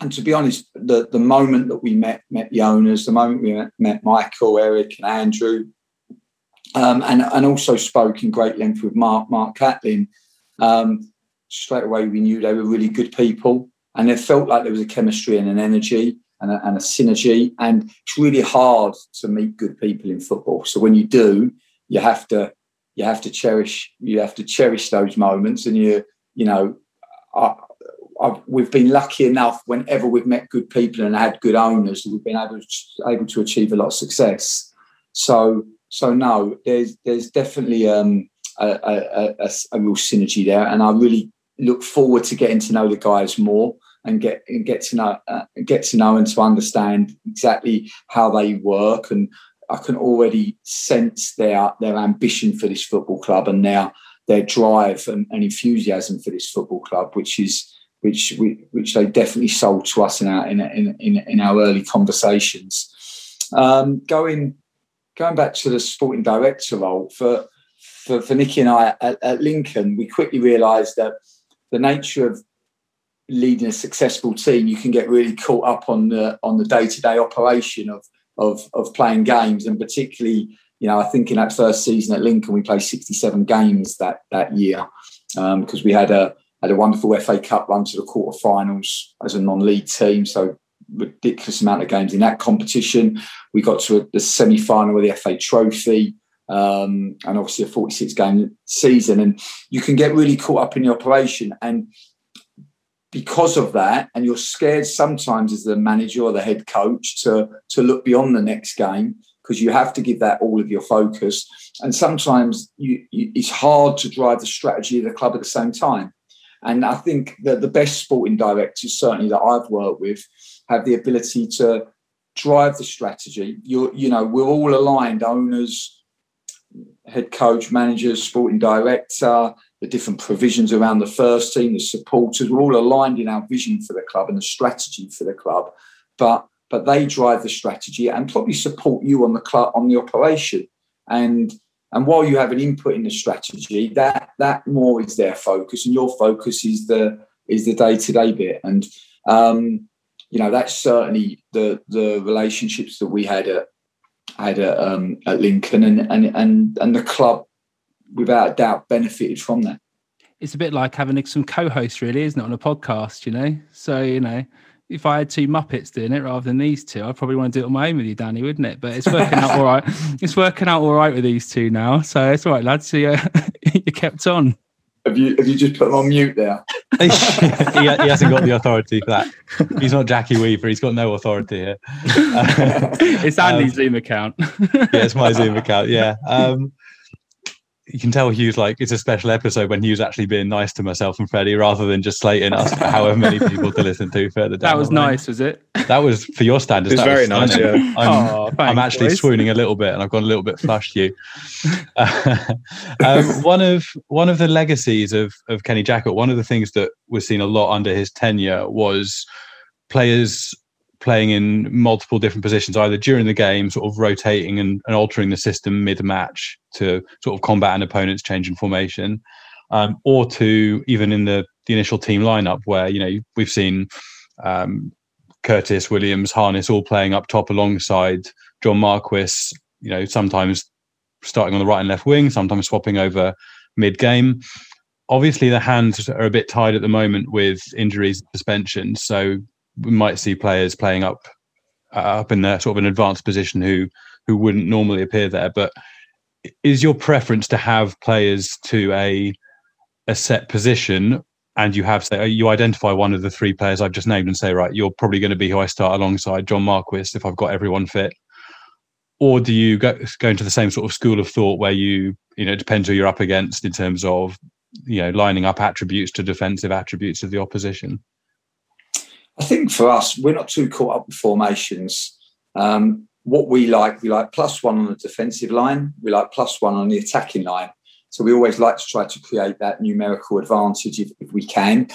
and to be honest, the, the moment that we met met the owners, the moment we met, met Michael, Eric, and Andrew, um, and and also spoke in great length with Mark Mark Catlin, um, straight away we knew they were really good people, and it felt like there was a chemistry and an energy and a, and a synergy. And it's really hard to meet good people in football. So when you do, you have to you have to cherish you have to cherish those moments and you you know I, I, we've been lucky enough whenever we've met good people and had good owners we've been able to, able to achieve a lot of success. So so no there's there's definitely um, a, a, a, a real synergy there and I really look forward to getting to know the guys more and get and get to know uh, get to know and to understand exactly how they work and I can already sense their their ambition for this football club and their their drive and, and enthusiasm for this football club, which is which which they definitely sold to us in our in in, in, in our early conversations. Um, going going back to the sporting director role for for, for Nicky and I at, at Lincoln, we quickly realised that the nature of leading a successful team, you can get really caught up on the on the day to day operation of of of playing games, and particularly, you know, I think in that first season at Lincoln, we played 67 games that that year because um, we had a had a wonderful FA Cup run to the quarterfinals as a non-league team. So ridiculous amount of games in that competition. We got to the semi-final of the FA Trophy. Um, and obviously a 46 game season and you can get really caught up in the operation and because of that, and you're scared sometimes as the manager or the head coach to, to look beyond the next game because you have to give that all of your focus. And sometimes you, you, it's hard to drive the strategy of the club at the same time. And I think that the best sporting directors, certainly that I've worked with, have the ability to drive the strategy. You're, you know, we're all aligned, owners, head coach, managers, sporting director, the different provisions around the first team, the supporters, we're all aligned in our vision for the club and the strategy for the club. But but they drive the strategy and probably support you on the club on the operation. And and while you have an input in the strategy, that that more is their focus, and your focus is the is the day to day bit. And um, you know that's certainly the the relationships that we had at had at, um, at Lincoln, and and and and the club without a doubt benefited from that. It's a bit like having some co-hosts, really, isn't it, on a podcast? You know, so you know, if I had two Muppets doing it rather than these two, I'd probably want to do it on my own with you, Danny, wouldn't it? But it's working out all right. It's working out all right with these two now, so it's all right, lads. So yeah, you kept on. Have you have you just put them on mute there? he, he hasn't got the authority for that. He's not Jackie Weaver. He's got no authority here. it's Andy's um, Zoom account. yeah, it's my Zoom account. Yeah. Um, you can tell Hugh's like it's a special episode when Hugh's actually being nice to myself and Freddie rather than just slating us for however many people to listen to further down. That was nice, was it? That was for your standards. It was very was nice. Yeah. I'm, oh, thanks, I'm actually boys. swooning a little bit, and I've got a little bit flushed. You. um, one of one of the legacies of of Kenny Jackett, one of the things that was seen a lot under his tenure was players playing in multiple different positions, either during the game, sort of rotating and, and altering the system mid match to sort of combat an opponent's change in formation, um, or to even in the, the initial team lineup where, you know, we've seen um, Curtis, Williams, Harness all playing up top alongside John Marquis, you know, sometimes starting on the right and left wing, sometimes swapping over mid game. Obviously, the hands are a bit tied at the moment with injuries, and suspensions. So we might see players playing up uh, up in the sort of an advanced position who who wouldn't normally appear there. But is your preference to have players to a a set position and you have say you identify one of the three players I've just named and say right you're probably going to be who I start alongside John Marquis if I've got everyone fit or do you go, go into the same sort of school of thought where you you know it depends who you're up against in terms of you know lining up attributes to defensive attributes of the opposition I think for us, we're not too caught up with formations. Um, what we like, we like plus one on the defensive line, we like plus one on the attacking line. So we always like to try to create that numerical advantage if, if we can.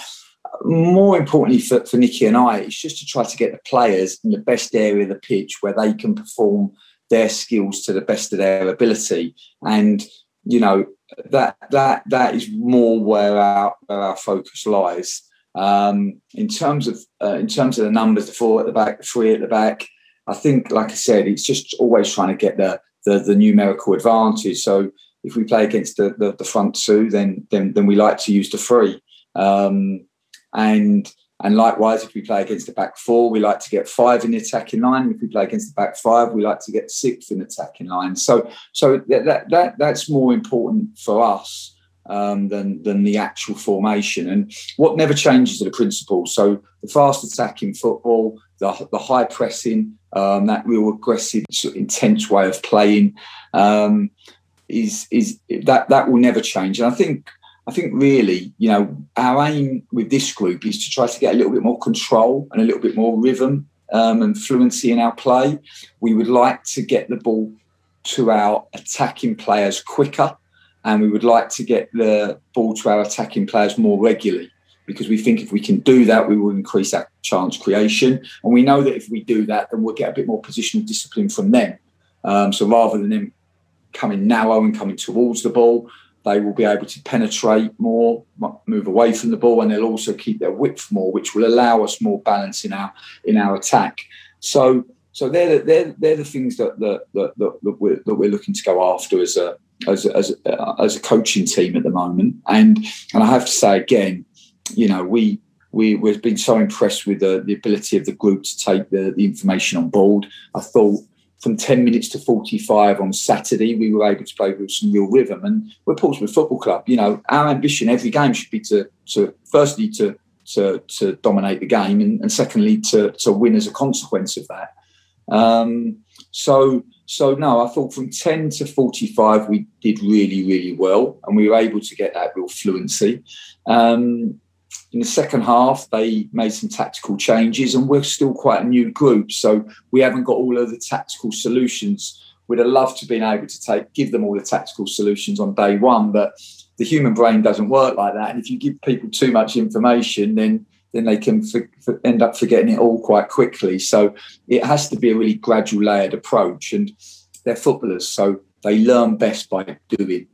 More importantly for, for Nicky and I, it's just to try to get the players in the best area of the pitch where they can perform their skills to the best of their ability. And, you know, that that that is more where our where our focus lies. Um, in terms of uh, in terms of the numbers, the four at the back, the three at the back, I think, like I said, it's just always trying to get the the, the numerical advantage. So if we play against the, the, the front two, then then then we like to use the three. Um, and and likewise, if we play against the back four, we like to get five in the attacking line. If we play against the back five, we like to get six in the attacking line. So so that that that's more important for us um, than than the actual formation. And what never changes are the principles. So the fast attacking football, the, the high pressing, um, that real aggressive, sort of intense way of playing um, is is that that will never change. And I think I think really, you know, our aim with this group is to try to get a little bit more control and a little bit more rhythm um, and fluency in our play. We would like to get the ball to our attacking players quicker and we would like to get the ball to our attacking players more regularly because we think if we can do that, we will increase our chance creation. And we know that if we do that, then we'll get a bit more positional discipline from them. Um, so rather than them coming narrow and coming towards the ball, they will be able to penetrate more, move away from the ball, and they'll also keep their width more, which will allow us more balance in our in our attack. So, so they're the, they're, they're the things that that, that, that, we're, that we're looking to go after as a as as uh, as a coaching team at the moment. And and I have to say again, you know, we we we've been so impressed with the, the ability of the group to take the, the information on board. I thought from 10 minutes to 45 on Saturday, we were able to play with some real rhythm. And we're Portsmouth Football Club. You know, our ambition every game should be to, to firstly, to, to, to dominate the game, and, and secondly, to, to win as a consequence of that. Um, so, so no, I thought from 10 to 45, we did really, really well, and we were able to get that real fluency. Um, in the second half, they made some tactical changes, and we're still quite a new group, so we haven't got all of the tactical solutions. We'd have loved to been able to take give them all the tactical solutions on day one, but the human brain doesn't work like that. And if you give people too much information, then then they can for, for end up forgetting it all quite quickly. So it has to be a really gradual, layered approach. And they're footballers, so they learn best by doing.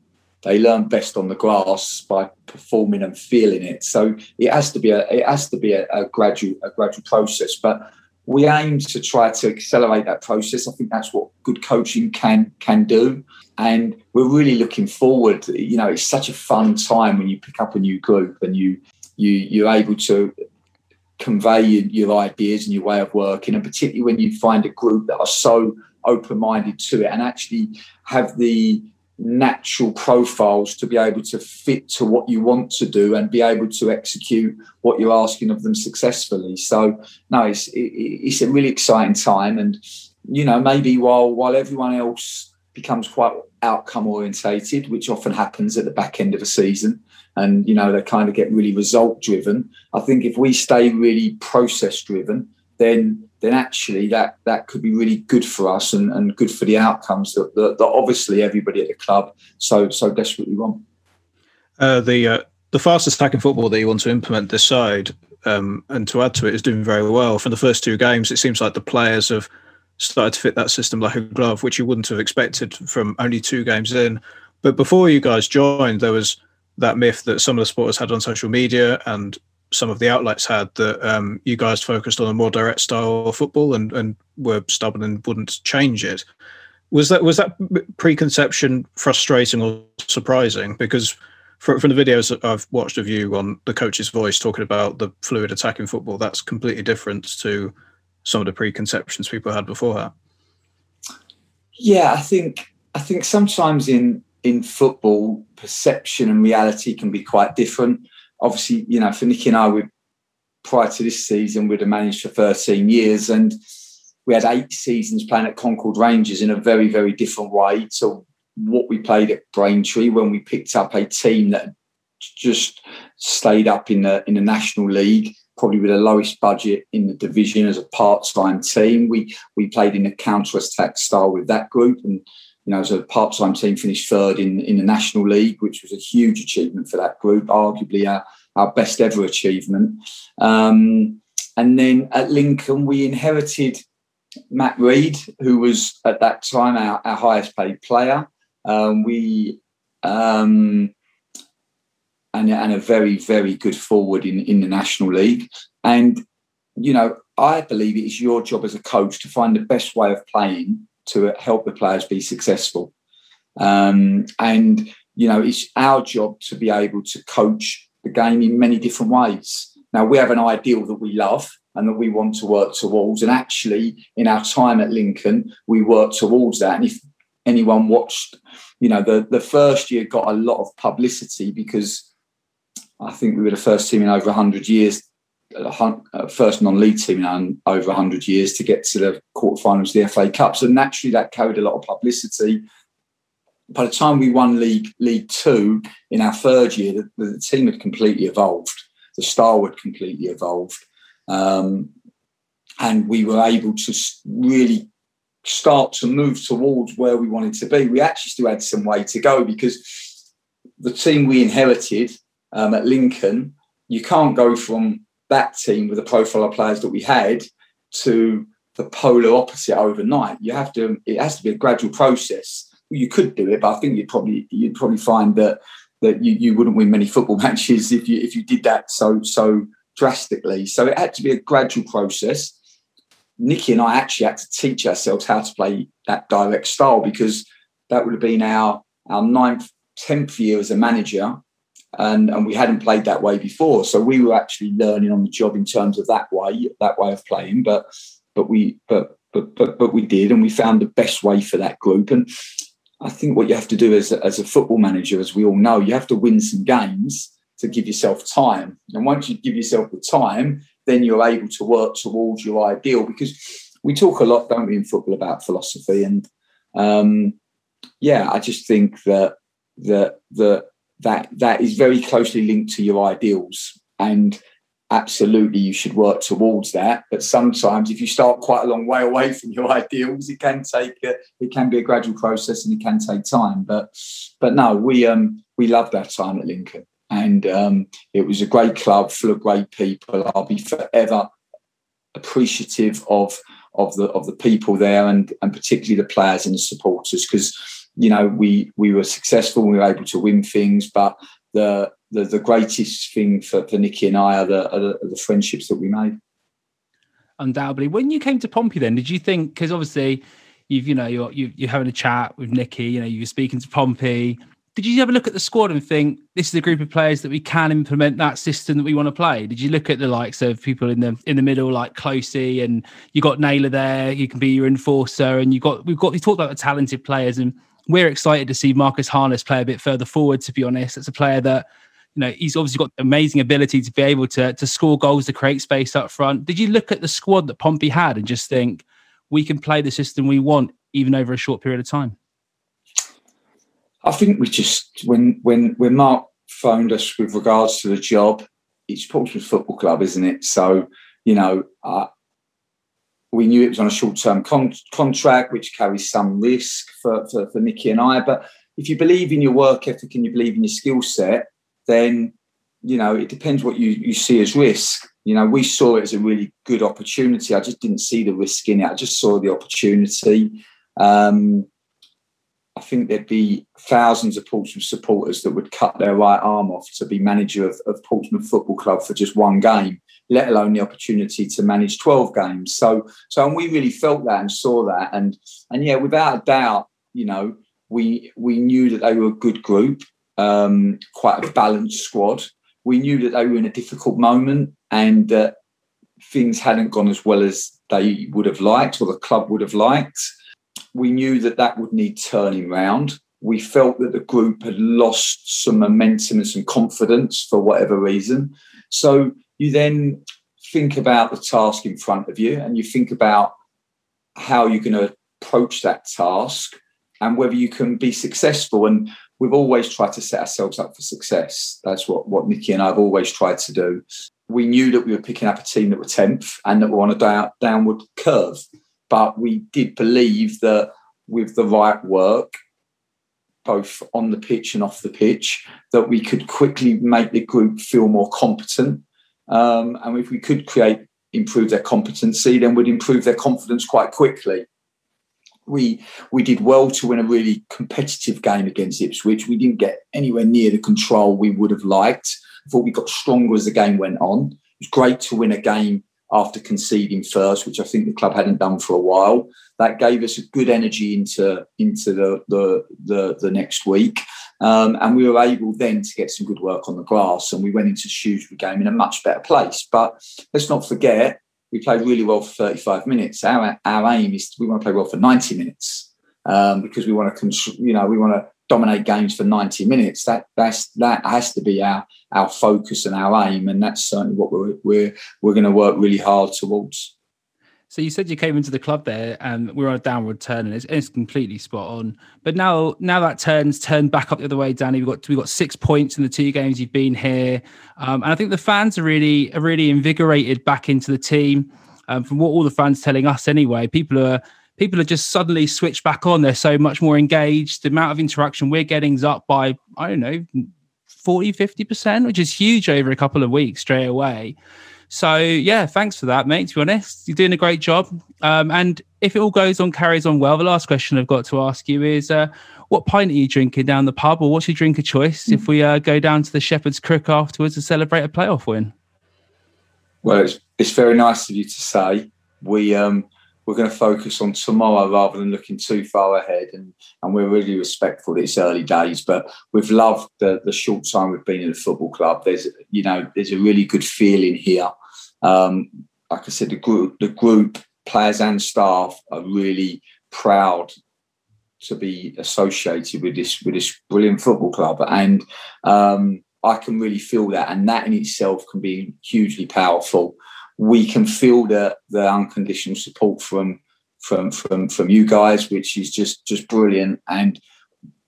They learn best on the grass by performing and feeling it. So it has to be a it has to be a, a gradual a gradual process. But we aim to try to accelerate that process. I think that's what good coaching can can do. And we're really looking forward. You know, it's such a fun time when you pick up a new group and you you you're able to convey your, your, ideas and your way of working, and particularly when you find a group that are so open-minded to it and actually have the natural profiles to be able to fit to what you want to do and be able to execute what you're asking of them successfully. So no, it's it, it's a really exciting time, and you know maybe while while everyone else becomes quite outcome orientated, which often happens at the back end of a season, and you know they kind of get really result driven. I think if we stay really process driven, then then actually that that could be really good for us and, and good for the outcomes that, that, that obviously everybody at the club so so desperately want. Uh, the uh, the fastest attacking football that you want to implement this side, um, and to add to it, is doing very well. From the first two games, it seems like the players have started to fit that system like a glove, which you wouldn't have expected from only two games in. But before you guys joined, there was that myth that some of the supporters had on social media and some of the outlets had that um, you guys focused on a more direct style of football and, and were stubborn and wouldn't change it. Was that was that preconception frustrating or surprising? Because from, from the videos that I've watched of you on the coach's voice talking about the fluid attacking football, that's completely different to some of the preconceptions people had before that. Yeah, I think I think sometimes in in football, perception and reality can be quite different obviously, you know, for Nicky and I, we prior to this season, we'd have managed for 13 years and we had eight seasons playing at Concord Rangers in a very, very different way to what we played at Braintree when we picked up a team that just stayed up in the in the National League, probably with the lowest budget in the division as a part-time team. We we played in a counter-attack style with that group and you know, as a part-time team, finished third in, in the National League, which was a huge achievement for that group, arguably our, our best ever achievement. Um, and then at Lincoln, we inherited Matt Rhead, who was at that time our, our highest paid player. Um, we um, and, and a very, very good forward in, in the National League. And, you know, I believe it is your job as a coach to find the best way of playing to help the players be successful. Um, and, you know, it's our job to be able to coach the game in many different ways. Now, we have an ideal that we love and that we want to work towards. And actually, in our time at Lincoln, we work towards that. And if anyone watched, you know, the, the first year got a lot of publicity because I think we were the first team in over 100 years first non-league team in over 100 years to get to the quarterfinals of the FA Cup. So naturally, that carried a lot of publicity. By the time we won League League Two in our third year, the, the team had completely evolved. The style had completely evolved, um, and we were able to really start to move towards where we wanted to be. We actually still had some way to go because the team we inherited um, at Lincoln, you can't go from that team with the profile of players that we had to the polar opposite overnight. You have to. It has to be a gradual process. You could do it, but I think you'd probably you'd probably find that that you, you wouldn't win many football matches if you if you did that so so drastically. So it had to be a gradual process. Nicky and I actually had to teach ourselves how to play that direct style because that would have been our our ninth, tenth year as a manager and and we hadn't played that way before. So we were actually learning on the job in terms of that way, that way of playing. But but we but but but but we did, and we found the best way for that group. And I think what you have to do as a, as a football manager, as we all know, you have to win some games to give yourself time. And once you give yourself the time, then you're able to work towards your ideal. Because we talk a lot, don't we, in football about philosophy and um, yeah, I just think that that that that that is very closely linked to your ideals. And absolutely you should work towards that. But sometimes if you start quite a long way away from your ideals it can take a, it can be a gradual process and it can take time. But but no we um we loved our time at lincoln. And um it was a great club full of great people. I'll be forever appreciative of of the of the people there and and particularly the players and the supporters because you know, we we were successful, we were able to win things, but the the, the greatest thing for, for Nicky and I are the, are the, are the friendships that we made. Undoubtedly. When you came to Pompey, then did you think? Because obviously, you've you know you're you, you're having a chat with Nicky You know, you were speaking to Pompey. Did you ever look at the squad and think this is a group of players that we can implement that system that we want to play? Did you look at the likes of people in the in the middle like Closey and you got Naylor there, you can be your enforcer, and you got we've got we talked about the talented players and we're excited to see Marcus Harness play a bit further forward. To be honest, it's a player that you know he's obviously got amazing ability to be able to to score goals to create space up front. Did you look at the squad that Pompey had and just think we can play the system we want even over a short period of time? I think we just when when when Mark phoned us with regards to the job, it's Portsmouth Football Club, isn't it? So you know, uh, we knew it was on a short-term con- contract, which carries some risk for, for for Nicky and I. But if you believe in your work ethic and you believe in your skill set, then you know it depends what you you see as risk. You know, we saw it as a really good opportunity. I just didn't see the risk in it. I just saw the opportunity. Um, I think there'd be thousands of Portsmouth supporters that would cut their right arm off to be manager of, of Portsmouth Football Club for just one game, let alone the opportunity to manage 12 games. So, so and we really felt that and saw that. And, and yeah, without a doubt, you know, we, we knew that they were a good group, um, quite a balanced squad. We knew that they were in a difficult moment and that things hadn't gone as well as they would have liked or the club would have liked we knew that that would need turning round. We felt that the group had lost some momentum and some confidence for whatever reason. So you then think about the task in front of you and you think about how you're going to approach that task and whether you can be successful. And we've always tried to set ourselves up for success. That's what, what Nicky and I have always tried to do. We knew that we were picking up a team that were 10th and that were on a down, downward curve. But we did believe that with the right work, both on the pitch and off the pitch, that we could quickly make the group feel more competent. Um, and if we could create, improve their competency, then we'd improve their confidence quite quickly. We we did well to win a really competitive game against Ipswich. We didn't get anywhere near the control we would have liked. I thought we got stronger as the game went on. It was great to win a game after conceding first, which I think the club hadn't done for a while. That gave us a good energy into into the the the, the next week, um, and we were able then to get some good work on the grass, and we went into Shrewsbury game in a much better place. But let's not forget, we played really well for 35 minutes. Our our aim is we want to play well for 90 minutes um, because we want to you know we want to dominate games for 90 minutes. That that's that has to be our our focus and our aim, and that's certainly what we're we're we're going to work really hard towards. So you said you came into the club there, and we're on a downward turn, and it's, it's completely spot on. But now, now that turns turned back up the other way, Danny. We've got we've got six points in the two games you've been here, um, and I think the fans are really are really invigorated back into the team. Um, from what all the fans telling us, anyway, people are people are just suddenly switched back on. They're so much more engaged. The amount of interaction we're getting is up by, I don't know, 40, 50%, which is huge over a couple of weeks straight away. So, yeah, thanks for that, mate. To be honest, you're doing a great job. Um, and if it all goes on, carries on well, the last question I've got to ask you is uh, what pint are you drinking down the pub, or what's your drink of choice if we uh, go down to the Shepherd's Crook afterwards to celebrate a playoff win? Well, it's, it's very nice of you to say. We um, we're going to focus on tomorrow rather than looking too far ahead. And, and we're really respectful that it's early days, but we've loved the, the short time we've been in the football club. There's, you know, there's a really good feeling here. Um, like I said, the group, the group, players and staff are really proud to be associated with this with this brilliant football club, and um, I can really feel that, and that in itself can be hugely powerful we can feel the the unconditional support from from from from you guys, which is just just brilliant. And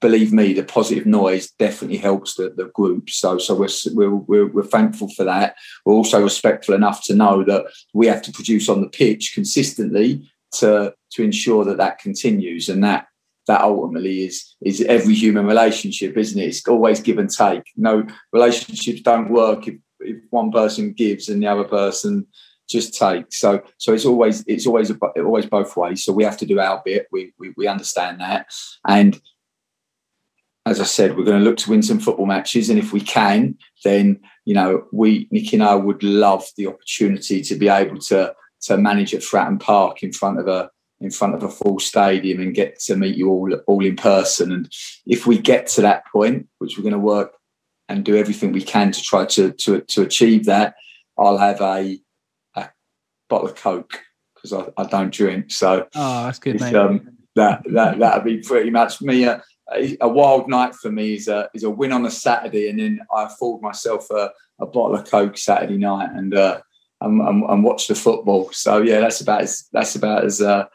believe me, the positive noise definitely helps the, the group. So so we're, we're we're thankful for that. We're also respectful enough to know that we have to produce on the pitch consistently to to ensure that that continues and that that ultimately is is every human relationship, isn't it? It's always give and take. No relationships don't work if if one person gives and the other person just takes. So so it's always it's always always both ways. So we have to do our bit. We we, we understand that, and as I said, we're going to look to win some football matches, and if we can, then you know we Nicky and I would love the opportunity to be able to to manage at Fratton Park in front of a in front of a full stadium and get to meet you all all in person. And if we get to that point, which we're going to work and do everything we can to try to to, to achieve that. I'll have a, a bottle of Coke because I, I, don't drink. So oh, that's good, mate. Um, that that that'd be pretty much me. A, a wild night for me is a is a win on a Saturday, and then I afford myself a, a bottle of Coke Saturday night and uh, and, and, and watch the football. So yeah, that's about as that's about as uh,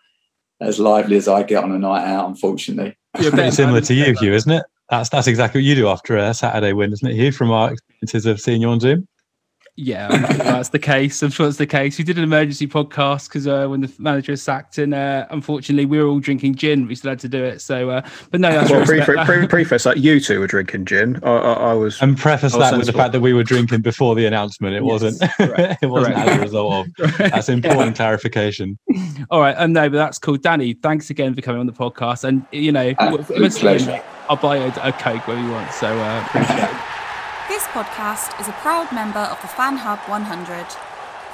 as lively as I get on a night out. Unfortunately, it's pretty similar to you, Hugh, isn't it? That's that's exactly what you do after a Saturday win, isn't it, Hugh? From our experiences of seeing you on Zoom. Yeah, that's the case. I'm sure it's the case. We did an emergency podcast because uh, when the manager was sacked, and uh, unfortunately, we were all drinking gin. We still had to do it. So, uh, but no, that's well, pre- pre- preface that you two were drinking gin. I, I, I was, and preface that with the fact that we were drinking before the announcement. It yes, wasn't. it wasn't as a result of. That's important yeah. clarification. All right, um, no, but that's cool. Danny, thanks again for coming on the podcast. And you know, I'll buy a, a coke where you want. So uh, appreciate it. This podcast is a proud member of the Fan Hub 100.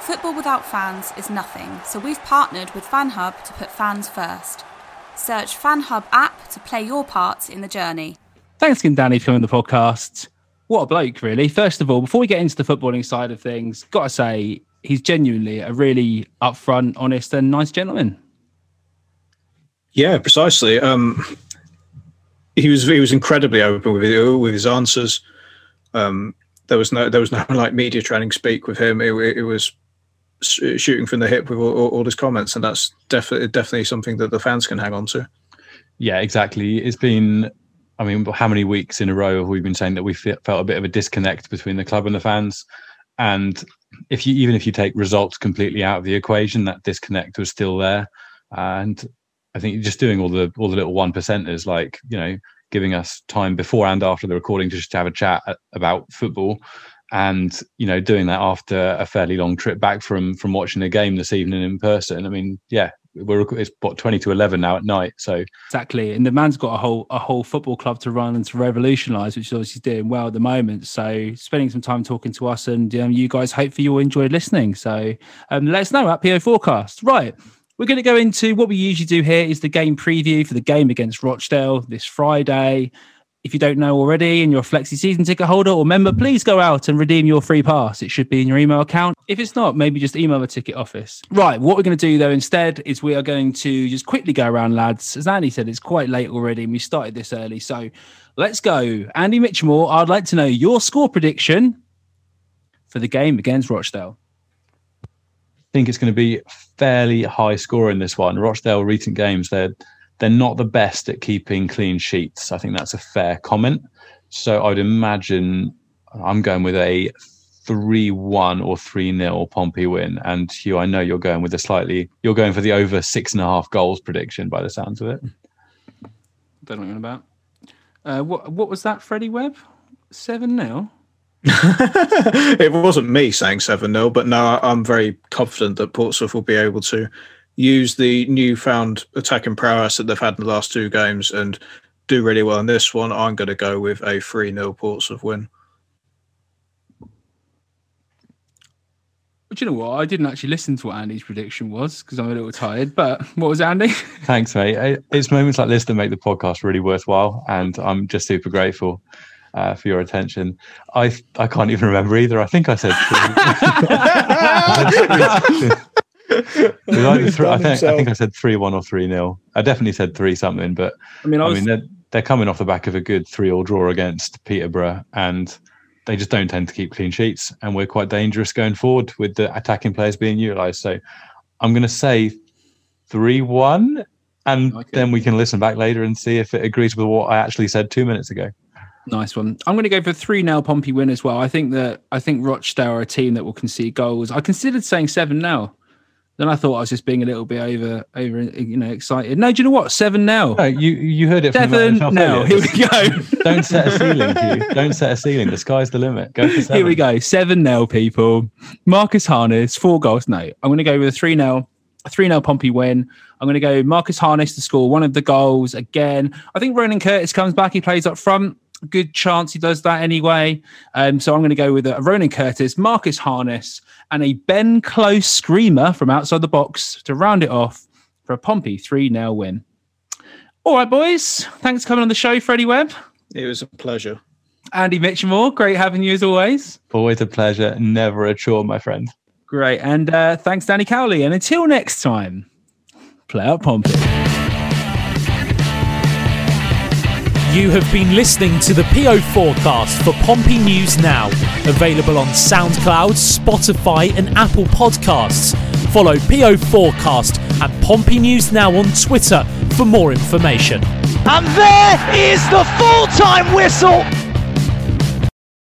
Football without fans is nothing, so we've partnered with Fan Hub to put fans first. Search Fan Hub app to play your part in the journey. Thanks again, Danny, for coming on the podcast. What a bloke, really. First of all, before we get into the footballing side of things, gotta say, he's genuinely a really upfront, honest, and nice gentleman. Yeah, precisely. Um, he was he was incredibly open with with his answers. Um, there was no there was no like media training speak with him. It, it was shooting from the hip with all, all, his comments, and that's definitely definitely something that the fans can hang on to. Yeah, exactly. It's been, I mean, how many weeks in a row have we been saying that we felt a bit of a disconnect between the club and the fans? And if you even if you take results completely out of the equation, that disconnect was still there. And I think just doing all the all the little one percenters, like you know, giving us time before and after the recording to just have a chat about football and you know doing that after a fairly long trip back from from watching a game this evening in person. I mean yeah we're it's what 20 to 11 now at night so. Exactly and the man's got a whole a whole football club to run and to revolutionize which is obviously doing well at the moment so spending some time talking to us and um, you guys hopefully you'll enjoy listening so um, let us know at po forecast. Right we're going to go into what we usually do here is the game preview for the game against Rochdale this Friday. If you don't know already and you're a flexi season ticket holder or member, please go out and redeem your free pass. It should be in your email account. If it's not, maybe just email the ticket office. Right. What we're going to do though instead is we are going to just quickly go around, lads. As Andy said, it's quite late already and we started this early. So let's go. Andy Mitchelmore, I'd like to know your score prediction for the game against Rochdale think it's going to be fairly high score in this one. Rochdale recent games, they're they're not the best at keeping clean sheets. I think that's a fair comment. So I'd imagine I'm going with a three-one or three-nil Pompey win. And Hugh, I know you're going with a slightly you're going for the over six and a half goals prediction by the sounds of it. Don't know what about. Uh, what what was that, Freddie Webb? Seven 0 it wasn't me saying 7 0, but no, I'm very confident that Portsmouth will be able to use the newfound attacking prowess that they've had in the last two games and do really well in this one. I'm going to go with a 3 0 Portsmouth win. But you know what? I didn't actually listen to what Andy's prediction was because I'm a little tired. But what was Andy? Thanks, mate. It's moments like this that make the podcast really worthwhile, and I'm just super grateful uh, for your attention. I I can't even remember either. I think I said three. I, th- I, think, I think I said three one or three nil. I definitely said three something, but I mean, I, was... I mean they're, they're coming off the back of a good three all draw against Peterborough, and they just don't tend to keep clean sheets, and we're quite dangerous going forward with the attacking players being utilised. So I'm going to say three one, and okay. then we can listen back later and see if it agrees with what I actually said two minutes ago. Nice one. I'm going to go for three now Pompey win as well. I think that I think Rochdale are a team that will concede goals. I considered saying seven now. Then I thought I was just being a little bit over, over, you know, excited. No, do you know what? Seven now. No, you you heard it. Seven now. Here we go. Don't set a ceiling, Hugh. Don't set a ceiling. The sky's the limit. Go for seven. Here we go. Seven now, people. Marcus Harness, four goals. No, I'm going to go with a three now. A 3 0 Pompey win. I'm going to go Marcus Harness to score one of the goals again. I think Ronan Curtis comes back. He plays up front good chance he does that anyway. Um, so I'm going to go with a Ronan Curtis, Marcus Harness, and a Ben Close screamer from outside the box to round it off for a Pompey 3 0 win. All right, boys. Thanks for coming on the show, Freddie Webb. It was a pleasure. Andy Mitchelmore, great having you as always. Always a pleasure. Never a chore, my friend. Great. And uh, thanks, Danny Cowley. And until next time, play out Pompey. You have been listening to the PO forecast for Pompey News Now, available on SoundCloud, Spotify, and Apple Podcasts. Follow PO Forecast and Pompey News Now on Twitter for more information. And there is the full time whistle